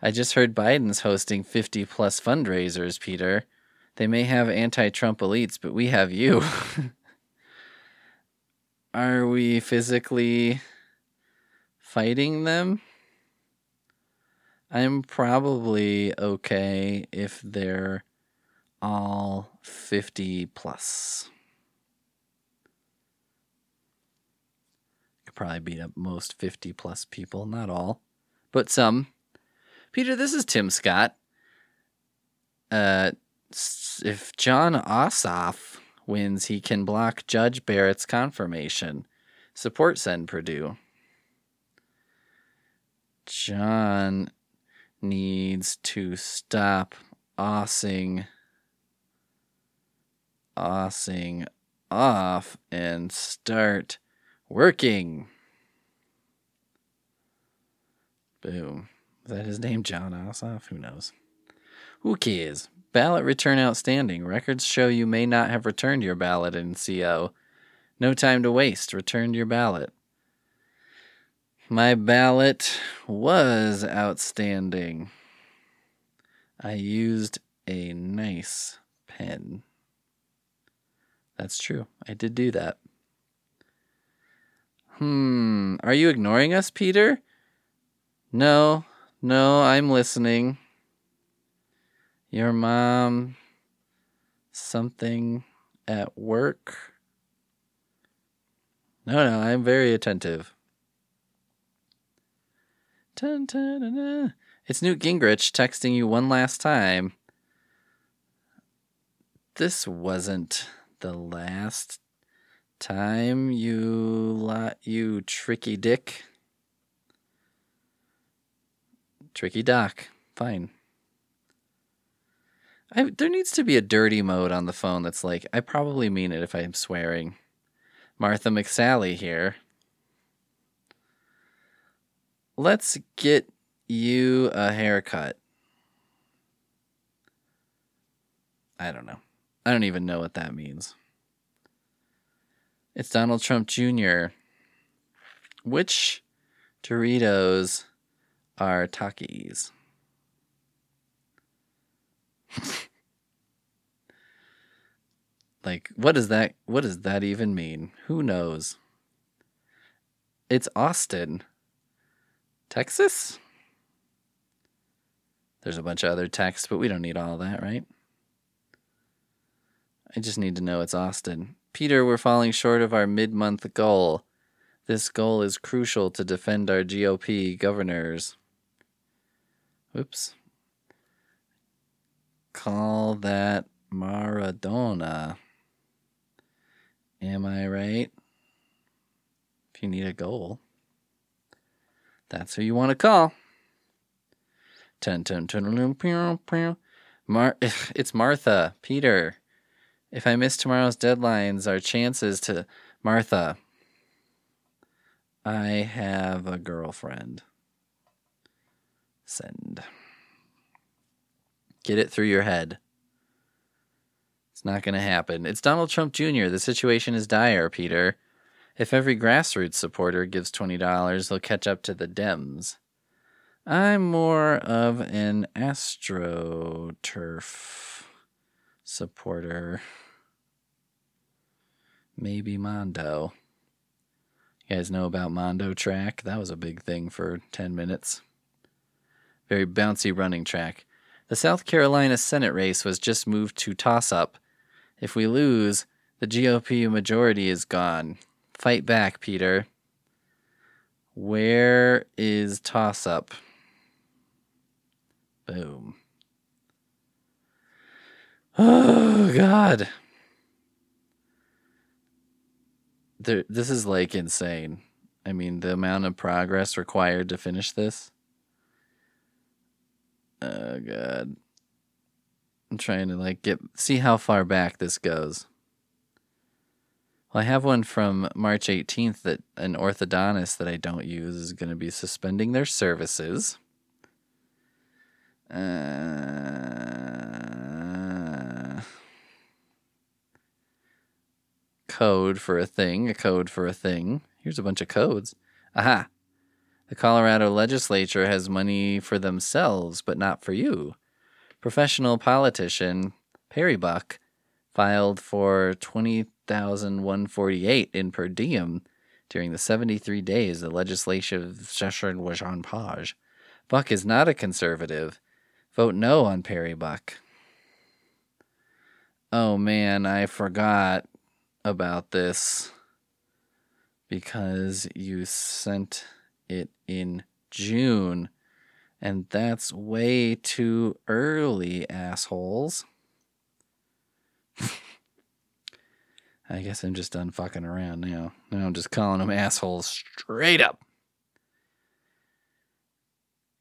[SPEAKER 2] I just heard Biden's hosting 50 plus fundraisers, Peter. They may have anti Trump elites, but we have you. Are we physically fighting them? I'm probably okay if they're all 50 plus. Could probably beat up most 50 plus people, not all, but some. Peter, this is Tim Scott. Uh, if Jon Ossoff wins, he can block Judge Barrett's confirmation. Support send Perdue. John needs to stop ossing ossing off and start working. Boom. Is that his name, Jon Ossoff? Who knows? Who cares? Ballot return outstanding. Records show you may not have returned your ballot in CO. No time to waste. Returned your ballot. My ballot was outstanding. I used a nice pen. That's true. I did do that. Hmm. Are you ignoring us, Peter? No. No, I'm listening. Your mom. Something at work? No, no, I'm very attentive. It's Newt Gingrich texting you one last time. This wasn't the last time you lot you tricky dick. Tricky Doc. Fine. I, there needs to be a dirty mode on the phone that's like, I probably mean it if I'm swearing. Martha McSally here. Let's get you a haircut. I don't know. I don't even know what that means. It's Donald Trump Jr. Which Doritos are Takis? like what does that what does that even mean? Who knows? It's Austin. Texas? There's a bunch of other texts, but we don't need all that, right? I just need to know it's Austin. Peter, we're falling short of our mid month goal. This goal is crucial to defend our GOP governors. Whoops. Call that Maradona. Am I right? If you need a goal. That's who you want to call. Ten, ten, ten. Mar- it's Martha, Peter. If I miss tomorrow's deadlines, our chances to Martha. I have a girlfriend. Send. Get it through your head. It's not going to happen. It's Donald Trump Jr. The situation is dire, Peter. If every grassroots supporter gives $20, they'll catch up to the Dems. I'm more of an AstroTurf supporter. Maybe Mondo. You guys know about Mondo track? That was a big thing for 10 minutes. Very bouncy running track. The South Carolina Senate race was just moved to toss up. If we lose, the GOP majority is gone. Fight back, Peter. Where is toss up? Boom. Oh, God. There, this is like insane. I mean, the amount of progress required to finish this. Oh, God. I'm trying to like get see how far back this goes. Well, I have one from March 18th that an orthodontist that I don't use is going to be suspending their services. Uh, code for a thing, a code for a thing. Here's a bunch of codes. Aha. The Colorado legislature has money for themselves, but not for you. Professional politician Perry Buck filed for 20,148 in per diem during the 73 days the legislative session was on pause. Buck is not a conservative. Vote no on Perry Buck. Oh man, I forgot about this because you sent it in June. And that's way too early, assholes. I guess I'm just done fucking around now. Now I'm just calling them assholes straight up.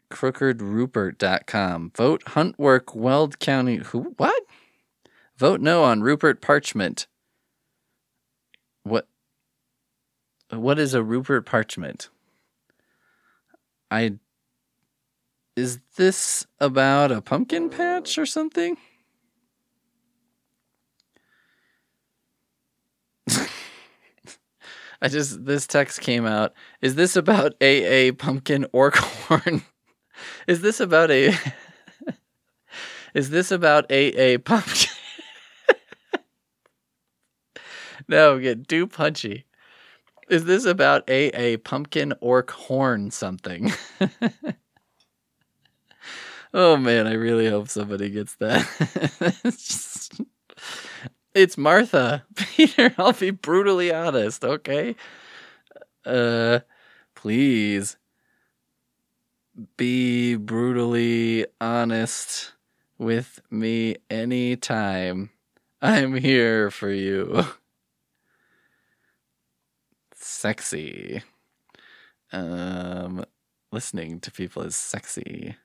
[SPEAKER 2] CrookedRupert.com. Vote Huntwork Weld County. Who? What? Vote no on Rupert Parchment. What? What is a Rupert Parchment? I. Is this about a pumpkin patch or something? I just this text came out. Is this about AA pumpkin or corn? Is this about a Is this about AA pumpkin? no, get too punchy. Is this about a a pumpkin orc horn something? oh man, I really hope somebody gets that. it's just it's Martha. Peter, I'll be brutally honest, okay? Uh please be brutally honest with me anytime. I'm here for you. Sexy. Um listening to people is sexy.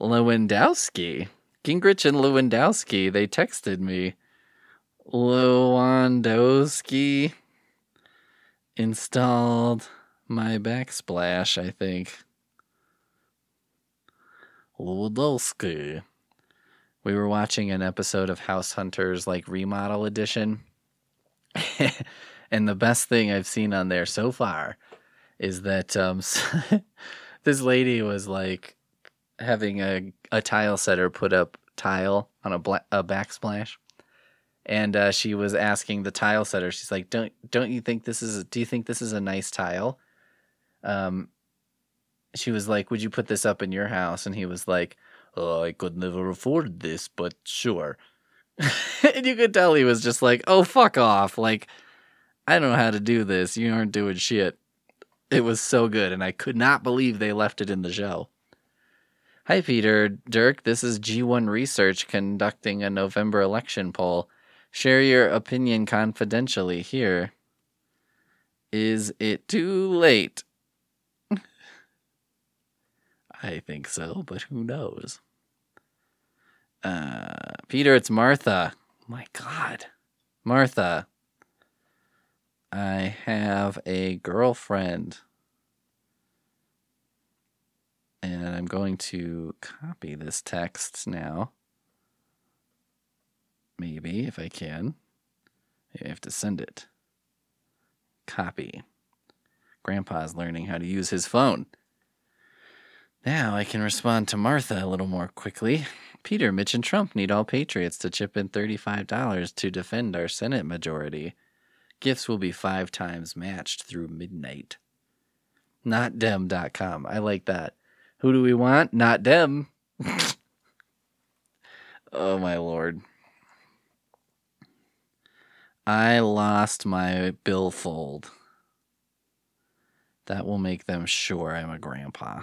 [SPEAKER 2] Lewandowski. Gingrich and Lewandowski, they texted me. Lewandowski installed my backsplash, I think. Lewandowski. We were watching an episode of House Hunters, like remodel edition. and the best thing I've seen on there so far is that um, this lady was like having a, a tile setter put up tile on a, bla- a backsplash. And uh, she was asking the tile setter she's like don't don't you think this is do you think this is a nice tile? Um she was like would you put this up in your house? And he was like oh i could never afford this but sure. And you could tell he was just like oh fuck off like i don't know how to do this you aren't doing shit it was so good and i could not believe they left it in the show Hi, Peter. Dirk, this is G1 Research conducting a November election poll. Share your opinion confidentially here. Is it too late? I think so, but who knows? Uh, Peter, it's Martha. My God. Martha. I have a girlfriend. And I'm going to copy this text now. Maybe, if I can. I have to send it. Copy. Grandpa's learning how to use his phone. Now I can respond to Martha a little more quickly. Peter, Mitch, and Trump need all patriots to chip in $35 to defend our Senate majority. Gifts will be five times matched through midnight. NotDem.com. I like that. Who do we want? Not Dem. oh, my lord. I lost my billfold. That will make them sure I'm a grandpa.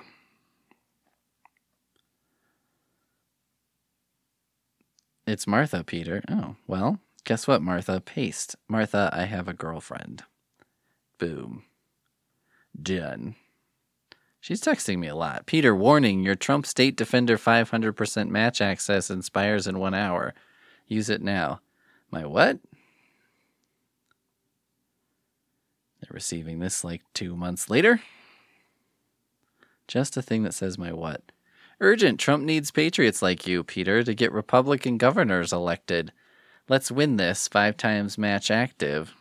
[SPEAKER 2] It's Martha, Peter. Oh, well, guess what, Martha? Paste. Martha, I have a girlfriend. Boom. Done. She's texting me a lot. Peter, warning your Trump State Defender 500% match access expires in one hour. Use it now. My what? They're receiving this like two months later. Just a thing that says my what. Urgent. Trump needs patriots like you, Peter, to get Republican governors elected. Let's win this. Five times match active.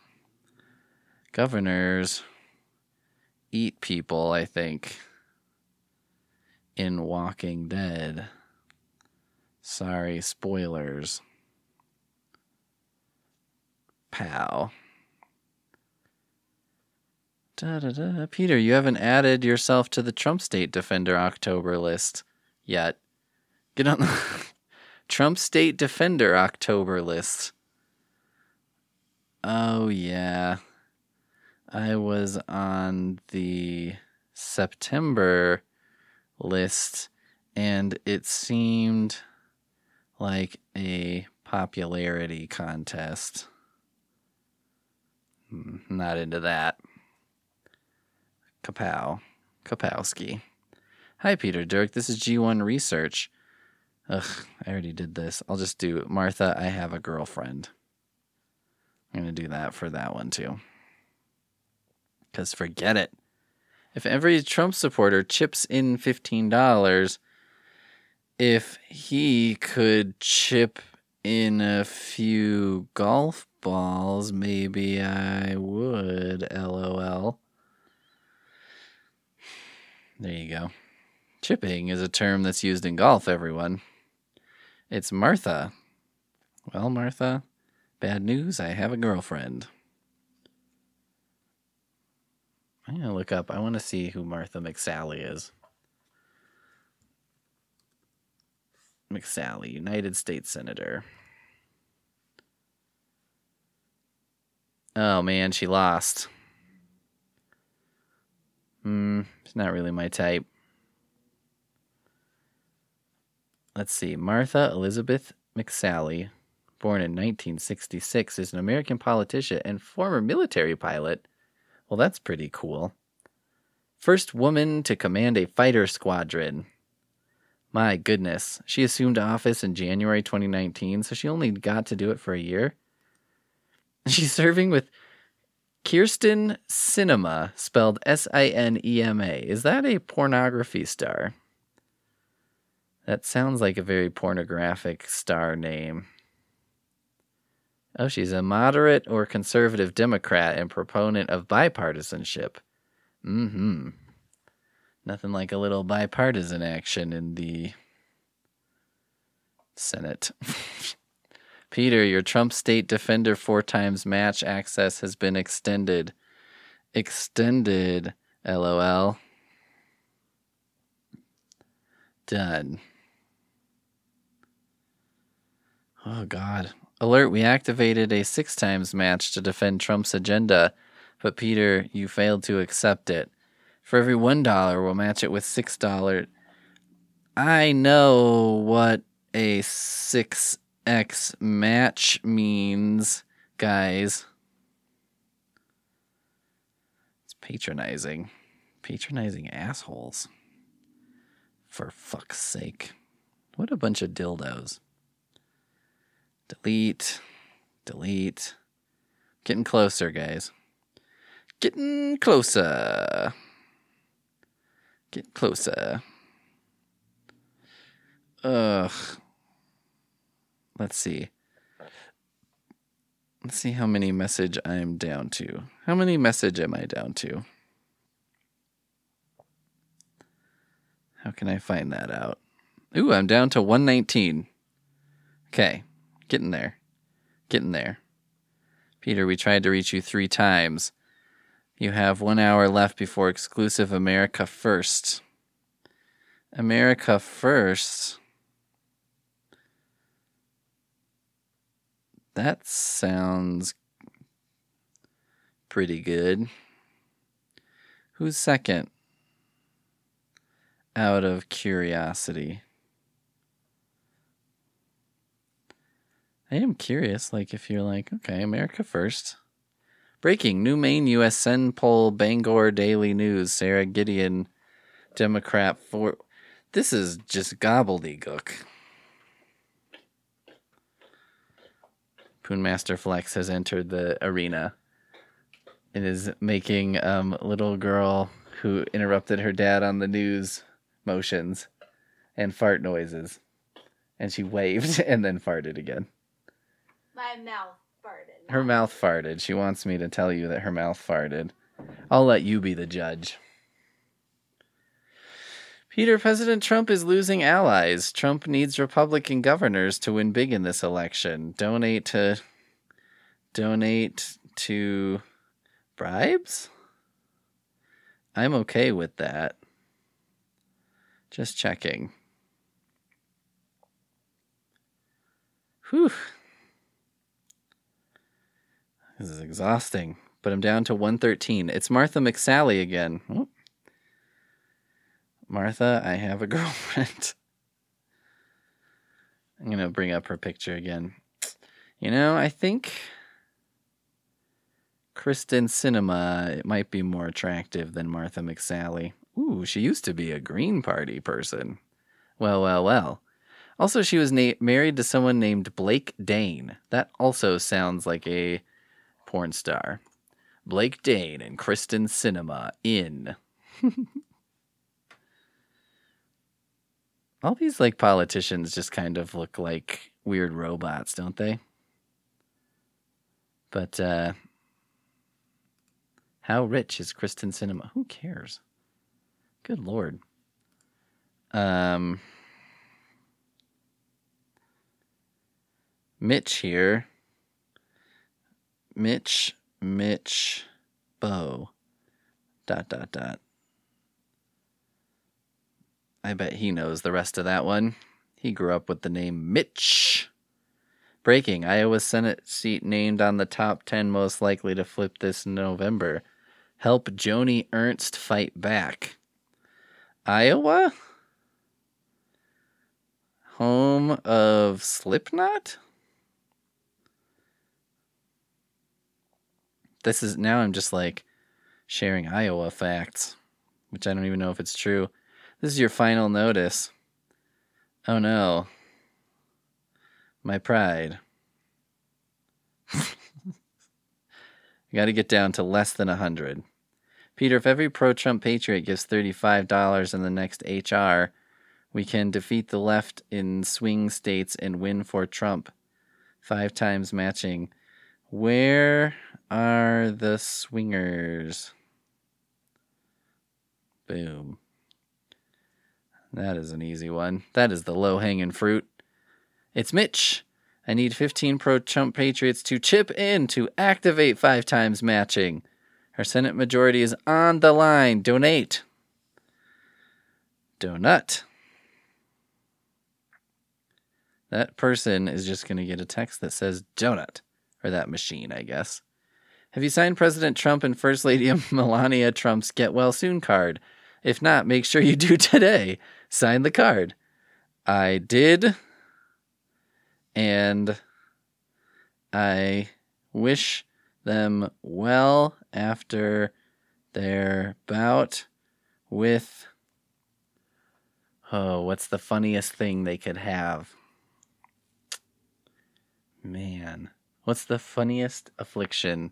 [SPEAKER 2] Governors eat people, I think, in Walking Dead. Sorry, spoilers. Pow. Da, da, da. Peter, you haven't added yourself to the Trump State Defender October list yet. Get on the Trump State Defender October list. Oh, yeah. I was on the September list, and it seemed like a popularity contest. Hmm, not into that. Kapow. Kapowski. Hi, Peter Dirk. This is G1 Research. Ugh, I already did this. I'll just do Martha, I have a girlfriend. I'm going to do that for that one too. Because forget it. If every Trump supporter chips in $15, if he could chip in a few golf balls, maybe I would. LOL. There you go. Chipping is a term that's used in golf, everyone. It's Martha. Well, Martha, bad news. I have a girlfriend. I'm going to look up. I want to see who Martha McSally is. McSally, United States Senator. Oh man, she lost. Hmm, it's not really my type. Let's see. Martha Elizabeth McSally, born in 1966, is an American politician and former military pilot. Well, that's pretty cool. First woman to command a fighter squadron. My goodness. She assumed office in January 2019, so she only got to do it for a year. She's serving with Kyrsten Sinema, spelled S I N E M A. Is that a pornography star? That sounds like a very pornographic star name. Oh, she's a moderate or conservative Democrat and proponent of bipartisanship. Mm hmm. Nothing like a little bipartisan action in the Senate. Peter, your Trump State Defender four times match access has been extended. Extended, lol. Done. Oh, God. Alert, we activated a six times match to defend Trump's agenda, but Peter, you failed to accept it. For every $1, we'll match it with $6. I know what a 6 X match means, guys. It's patronizing. Patronizing assholes. For fuck's sake. What a bunch of dildos. Delete. Delete. Getting closer, guys. Getting closer. Get closer. Ugh. Let's see. Let's see how many message I'm down to. How many message am I down to? How can I find that out? Ooh, I'm down to 119. Okay, getting there. Getting there. Peter, we tried to reach you three times. You have one hour left before exclusive America First. America First. That sounds pretty good. Who's second? Out of curiosity. I am curious, like, if you're like, okay, America first. Breaking New Maine U.S. Sen poll Bangor Daily News. Sara Gideon, Democrat for. This is just gobbledygook. Poonmaster Flex has entered the arena and is making um, little girl who interrupted her dad on the news motions and fart noises. And she waved and then farted again.
[SPEAKER 3] My mouth farted.
[SPEAKER 2] Her mouth farted. She wants me to tell you that her mouth farted. I'll let you be the judge. Peter, President Trump is losing allies. Trump needs Republican governors to win big in this election. Donate to donate to bribes? I'm okay with that. Just checking. Whew. This is exhausting, but I'm down to 113. It's Martha McSally again. Oh. Martha, I have a girlfriend. I'm going to bring up her picture again. You know, I think Kristen Sinema it might be more attractive than Martha McSally. Ooh, she used to be a Green Party person. Well, well, well. Also, she was na- married to someone named Blake Dain. That also sounds like a porn star. Blake Dain and Kristen Sinema in. All these like politicians just kind of look like weird robots, don't they? But uh how rich is Kristen Sinema? Who cares? Good lord. Um Mitch here. Mitch, Mitch, Bo. Dot dot dot. I bet he knows the rest of that one. He grew up with the name Mitch. Breaking Iowa Senate seat named on the top 10 most likely to flip this November. Help Joni Ernst fight back. Iowa? Home of Slipknot? This is now I'm just like sharing Iowa facts, which I don't even know if it's true. This is your final notice. Oh no. My pride. you got to get down to less than a 100. Peter, if every pro Trump patriot gives $35 in the next HR, we can defeat the left in swing states and win for Trump. Five times matching. Where are the swingers? Boom. That is an easy one. That is the low hanging fruit. It's Mitch. I need 15 pro Trump Patriots to chip in to activate five times matching. Our Senate majority is on the line. Donate. Donut. That person is just going to get a text that says donut, or that machine, I guess. Have you signed President Trump and First Lady Melania Trump's Get Well Soon card? If not, make sure you do today. Sign the card. I did. And I wish them well after their bout with. Oh, what's the funniest thing they could have? Man. What's the funniest affliction?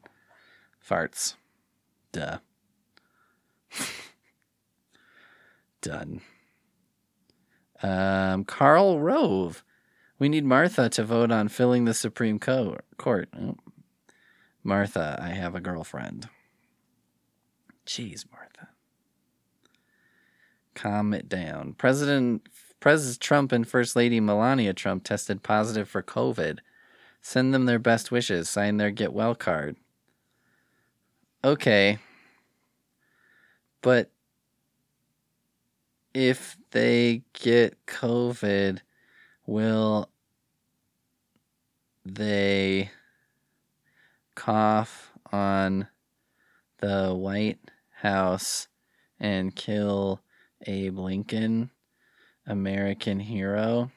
[SPEAKER 2] Farts. Duh. Done. Um, Karl Rove. We need Martha to vote on filling the Supreme Co- Court. Oh. Martha, I have a girlfriend. Jeez, Martha. Calm it down. President President Trump and First Lady Melania Trump tested positive for COVID. Send them their best wishes. Sign their get well card. Okay. But if they get COVID, will they cough on the White House and kill Abe Lincoln, American hero?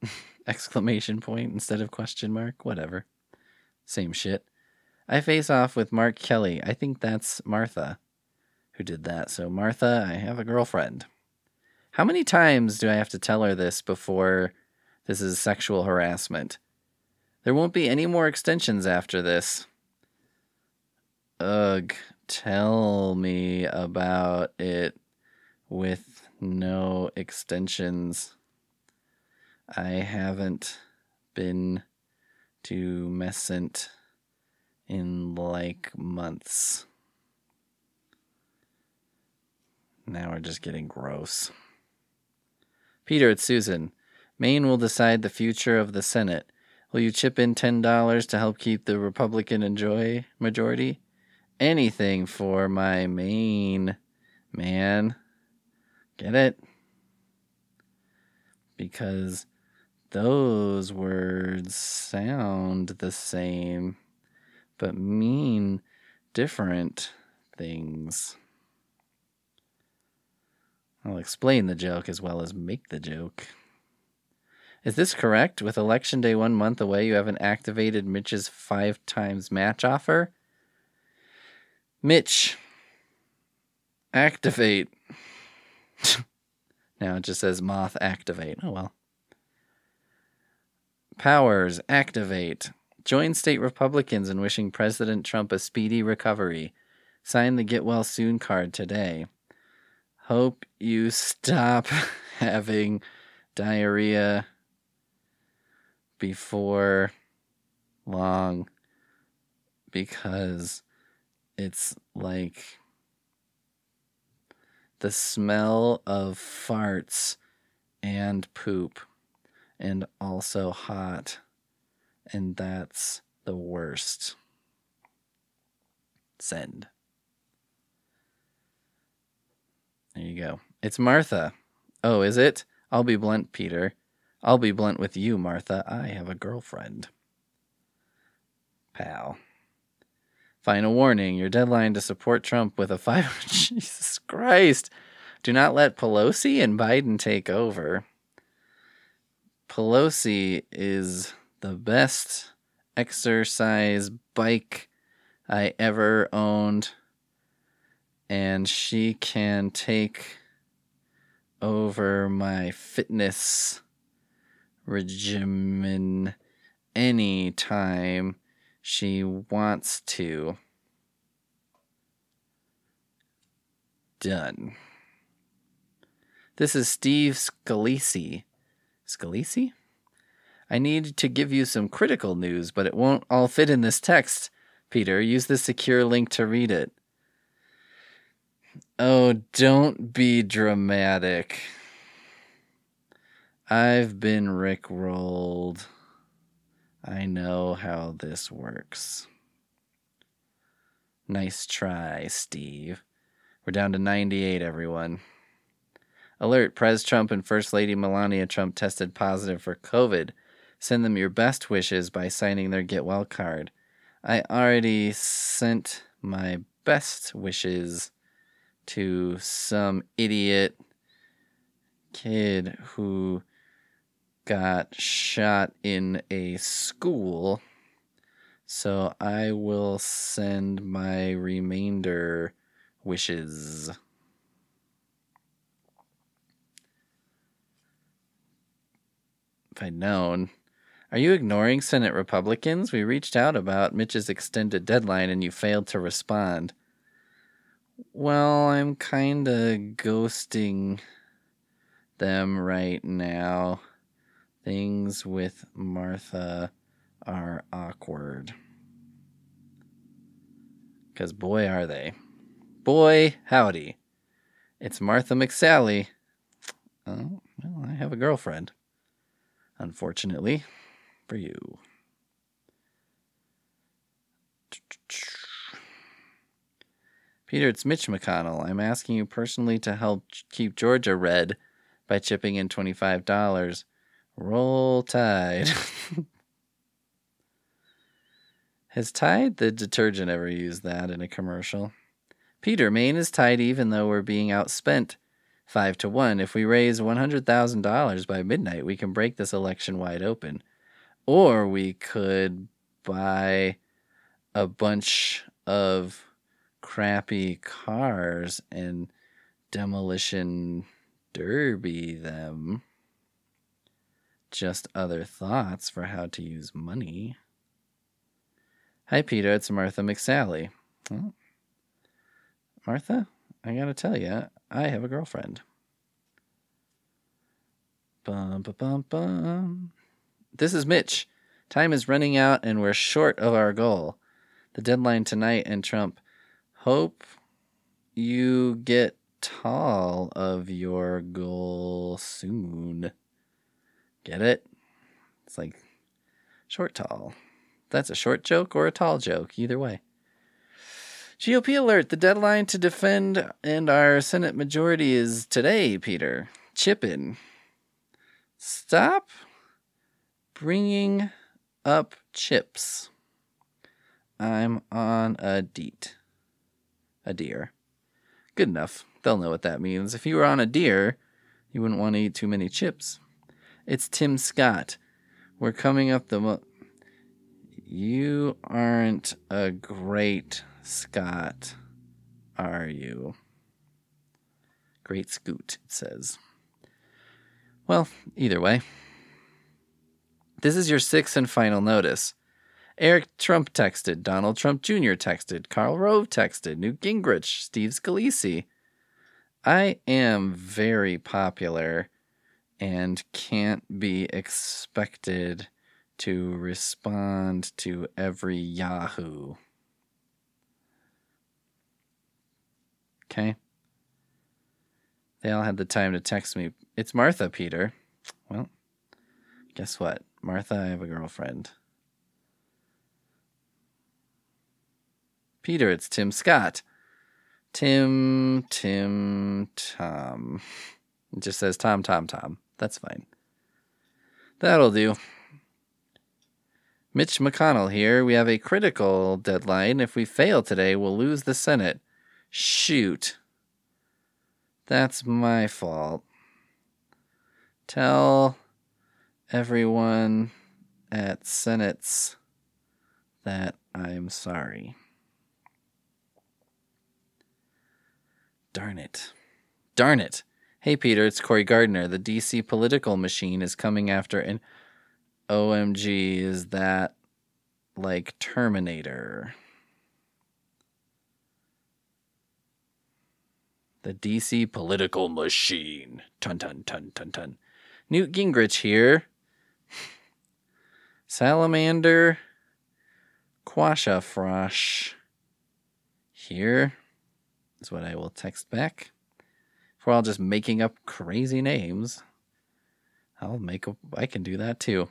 [SPEAKER 2] Exclamation point instead of question mark. Whatever. Same shit. I face off with Mark Kelly. I think that's Martha who did that. So, Martha, I have a girlfriend. How many times do I have to tell her this before this is sexual harassment? There won't be any more extensions after this. Ugh, tell me about it with no extensions. I haven't been to Messent in like months. Now we're just getting gross. Peter, it's Susan. Maine will decide the future of the Senate. Will you chip in $10 to help keep the Republican enjoy majority? Anything for my Maine, man. Get it? Because those words sound the same, but mean different things. I'll explain the joke as well as make the joke. Is this correct? With election day one month away, you haven't activated Mitch's five times match offer? Mitch, activate. now it just says moth activate. Oh well. Powers activate. Join state Republicans in wishing President Trump a speedy recovery. Sign the Get Well Soon card today. Hope you stop having diarrhea before long because it's like the smell of farts and poop and also hot and that's the worst. Send. There you go. It's martha. Oh is it? I'll be blunt peter. I'll be blunt with you martha. I have a girlfriend. Pal. Final warning. Your deadline to support Trump with a five. Jesus Christ. Do not let Pelosi and Biden take over. Pelosi is the best exercise bike I ever owned, and she can take over my fitness regimen anytime she wants to. Done. This is Steve Scalise. Scalise? I need to give you some critical news, but it won't all fit in this text. Peter, use the secure link to read it. Oh, don't be dramatic. I've been rickrolled. I know how this works. Nice try, Steve. We're down to 98, everyone. Alert Pres Trump and First Lady Melania Trump tested positive for COVID. Send them your best wishes by signing their Get Well card. I already sent my best wishes to some idiot kid who got shot in a school. So I will send my remainder wishes. I'd known, Are you ignoring Senate Republicans? We reached out about Mitch's extended deadline and you failed to respond. Well, I'm kind of ghosting them right now. Things with Martha are awkward. Because boy, are they. Boy, howdy. It's Martha McSally. Oh, well, I have a girlfriend. Unfortunately for you. Peter, it's Mitch McConnell. I'm asking you personally to help keep Georgia red by chipping in $25. Roll Tide. Has Tide, the detergent, ever used that in a commercial? Peter, Maine is tied even though we're being outspent five to one. If we raise $100,000 by midnight, we can break this election wide open. Or we could buy a bunch of crappy cars and demolition derby them. Just other thoughts for how to use money. Hi, Peter. It's Martha McSally. Martha, I gotta tell you, I have a girlfriend. Bum, bum, bum, bum. This is Mitch. Time is running out and we're short of our goal. The deadline tonight and Trump. Hope you get tall of your goal soon. Get it? It's like short tall. That's a short joke or a tall joke, either way. GOP alert. The deadline to defend and our Senate majority is today, Peter. Chip in. Stop bringing up chips. I'm on a deet. A deer. Good enough. They'll know what that means. If you were on a deer, you wouldn't want to eat too many chips. It's Tim Scott. We're coming up the. Mo- you aren't a great Scott, are you? Great Scoot, it says. Well, either way. This is your sixth and final notice. Eric Trump texted, Donald Trump Jr. texted, Karl Rove texted, Newt Gingrich, Steve Scalise. I am very popular and can't be expected to respond to every Yahoo. Okay. They all had the time to text me. It's Martha, Peter. Well, guess what? Martha, I have a girlfriend. Peter, it's Tim Scott. Tim, Tim, Tom. It just says Tom, Tom, Tom. That's fine. That'll do. Mitch McConnell here. We have a critical deadline. If we fail today, we'll lose the Senate. Shoot. That's my fault. Tell everyone at Senate's that I'm sorry. Darn it. Darn it. Hey, Peter, it's Cory Gardner. The DC political machine is coming after an OMG. Is that like Terminator? The DC political machine. Tun tun tun tun tun. Newt Gingrich here. Salamander Quasha Frosh here is what I will text back. If we're all just making up crazy names, I'll make I can do that too.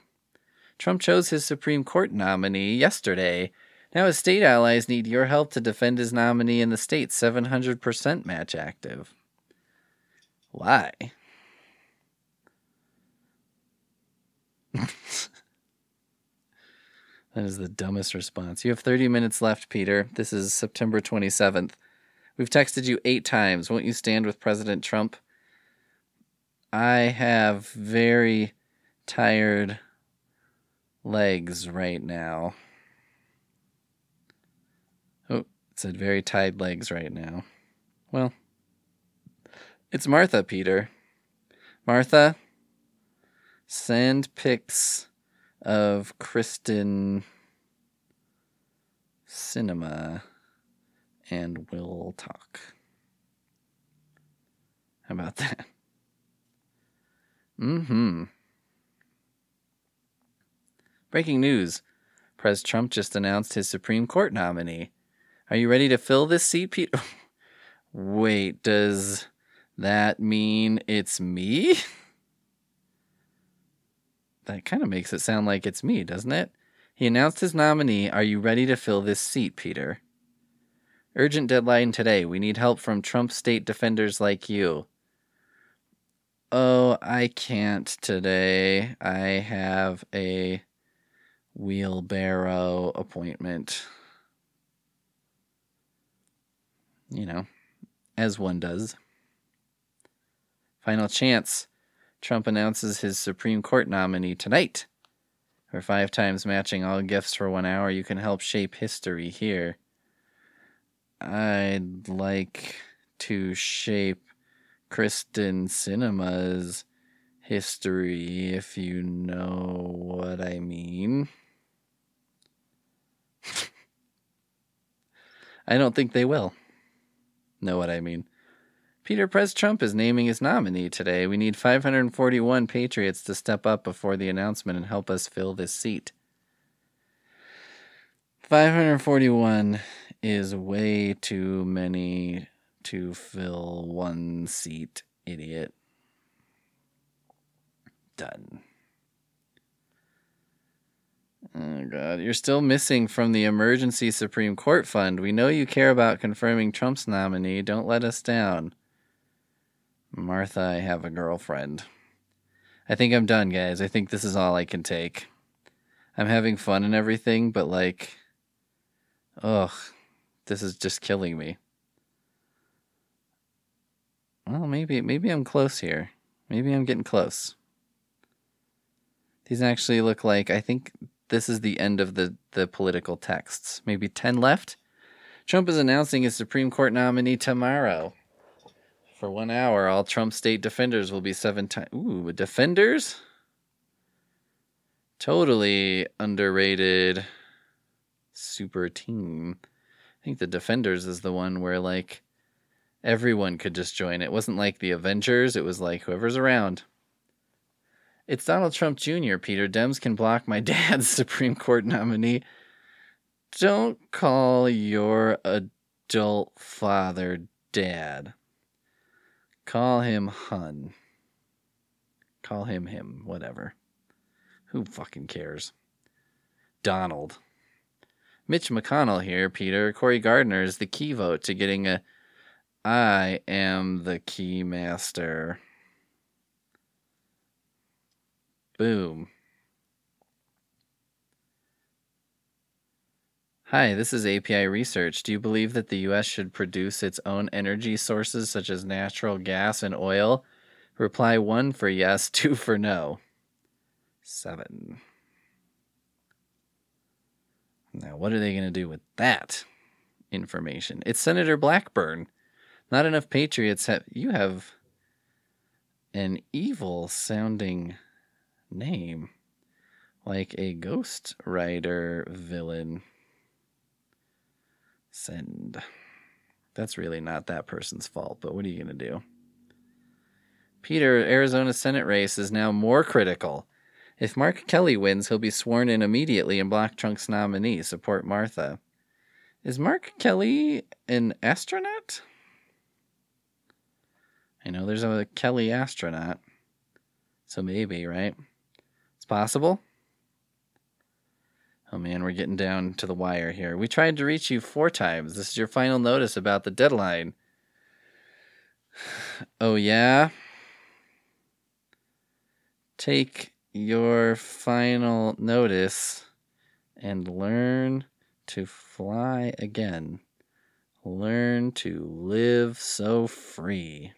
[SPEAKER 2] Trump chose his Supreme Court nominee yesterday. Now his state allies need your help to defend his nominee in the state 700% match active. Why? that is the dumbest response. You have 30 minutes left, Peter. This is September 27th. We've texted you eight times. Won't you stand with President Trump? I have very tired legs right now. Oh, it said very tired legs right now. Well, it's Martha, Peter. Martha, send pics of Kristen Sinema and we'll talk. How about that? Mm hmm. Breaking news Pres Trump just announced his Supreme Court nominee. Are you ready to fill this seat, Pete? Wait, does that mean it's me? That kind of makes it sound like it's me, doesn't it? He announced his nominee. Are you ready to fill this seat, Peter? Urgent deadline today. We need help from Trump state defenders like you. Oh, I can't today. I have a wheelbarrow appointment. You know, as one does. Final chance. Trump announces his Supreme Court nominee tonight. For five times matching all gifts for one hour, you can help shape history here. I'd like to shape Kristen Sinema's history, if you know what I mean. I don't think they will know what I mean. Peter Pres Trump is naming his nominee today. We need 541 patriots to step up before the announcement and help us fill this seat. 541 is way too many to fill one seat, idiot. Done. Oh, God. You're still missing from the emergency Supreme Court fund. We know you care about confirming Trump's nominee. Don't let us down. Martha, I have a girlfriend. I think I'm done, guys. I think this is all I can take. I'm having fun and everything, but like, ugh, this is just killing me. Well, maybe maybe I'm close here. Maybe I'm getting close. These actually look like I think this is the end of the the political texts. Maybe 10 left. Trump is announcing his Supreme Court nominee tomorrow. For one hour, all Trump state defenders will be seven times. Ooh, defenders? Totally underrated super team. I think the defenders is the one where like everyone could just join. It wasn't like the Avengers, it was like whoever's around. It's Donald Trump Jr., Peter. Dems can block my dad's Supreme Court nominee. Don't call your adult father dad. Call him Hun. Call him him, whatever. Who fucking cares? Donald. Mitch McConnell here, Peter. Cory Gardner is the key vote to getting a I am the key master. Boom. Hi, this is API Research. Do you believe that the U.S. should produce its own energy sources such as natural gas and oil? Reply 1 for yes, 2 for no. 7. Now, what are they going to do with that information? It's Senator Blackburn. Not enough patriots have. You have an evil sounding name, like a Ghost Rider villain. Send. That's really not that person's fault, but what are you going to do? Peter, Arizona Senate race is now more critical. If Mark Kelly wins, he'll be sworn in immediately and Black Trunk's nominee. Support Martha. Is Mark Kelly an astronaut? I know there's a Kelly astronaut. So maybe, right? Possible. Oh man, we're getting down to the wire here. We tried to reach you four times. This is your final notice about the deadline. Oh, yeah? Take your final notice and learn to fly again. Learn to live so free.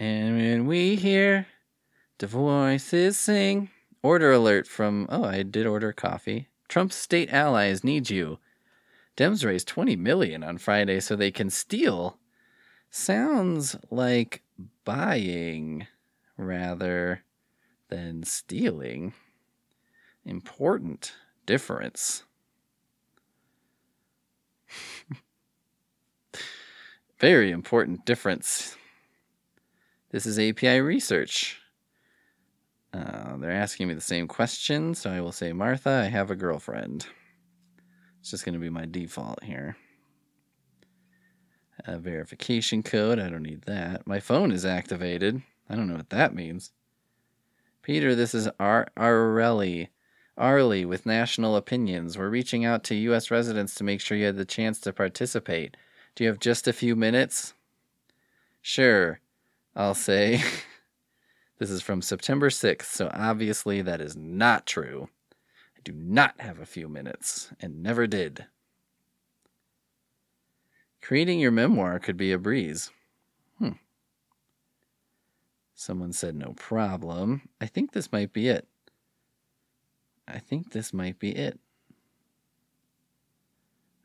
[SPEAKER 2] And when we hear the voices sing, order alert from, oh, I did order coffee. Trump's state allies need you. Dems raised 20 million on Friday so they can steal. Sounds like buying, rather than stealing. Important difference. Very important difference. This is API research. Uh, they're asking me the same question, so I will say, Martha, I have a girlfriend. It's just going to be my default here. A verification code, I don't need that. My phone is activated. I don't know what that means. Peter, this is Ar- Areli. Arlie with National Opinions. We're reaching out to U.S. residents to make sure you had the chance to participate. Do you have just a few minutes? Sure, I'll say. this is from September 6th, so obviously that is not true. I do not have a few minutes, and never did. Creating your memoir could be a breeze. Hmm. Someone said no problem. I think this might be it. I think this might be it.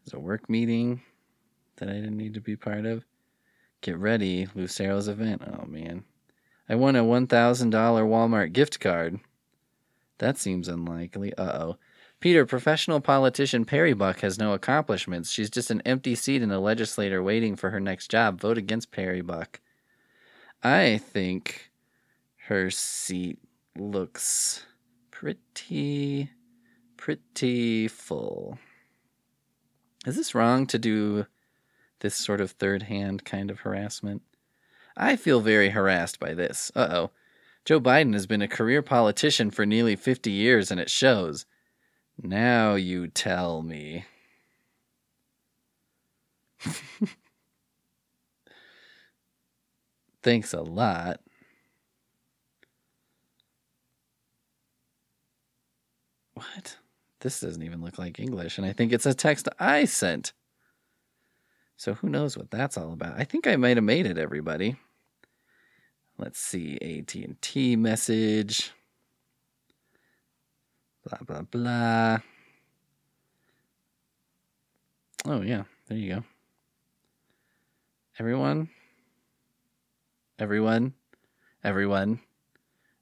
[SPEAKER 2] There's a work meeting that I didn't need to be part of. Get ready, Lucero's event. Oh man. I won a $1,000 Walmart gift card. That seems unlikely. Uh oh. Peter, professional politician Perry Buck has no accomplishments. She's just an empty seat in the legislature waiting for her next job. Vote against Perry Buck. I think her seat looks pretty, pretty full. Is this wrong to do this sort of third hand kind of harassment? I feel very harassed by this. Uh oh. Joe Biden has been a career politician for nearly 50 years and it shows. Now you tell me. Thanks a lot. What? This doesn't even look like English, and I think it's a text I sent. So who knows what that's all about? I think I might have made it, everybody. Let's see, AT&T message. Blah blah blah. Oh yeah, there you go. Everyone, everyone, everyone.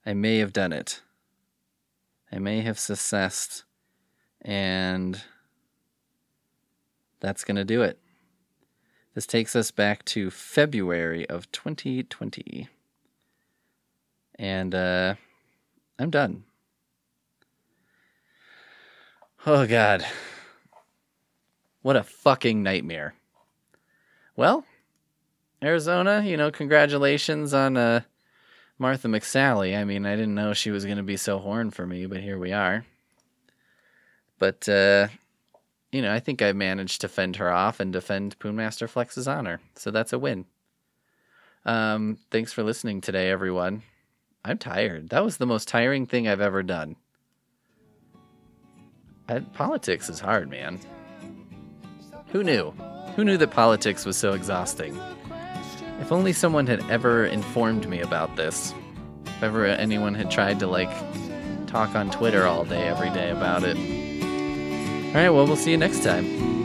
[SPEAKER 2] I may have done it. I may have successed, and that's gonna do it. This takes us back to February of 2020. And uh, I'm done. Oh, God. What a fucking nightmare. Well, Arizona, you know, congratulations on uh, Martha McSally. I mean, I didn't know she was going to be so horned for me, but here we are. But, uh, you know, I think I managed to fend her off and defend Poonmaster Flex's honor. So that's a win. Um, thanks for listening today, everyone. I'm tired. That was the most tiring thing I've ever done. I, politics is hard, man. Who knew? Who knew that politics was so exhausting? If only someone had ever informed me about this. If ever anyone had tried to, like, talk on Twitter all day, every day about it. Alright, well, we'll see you next time.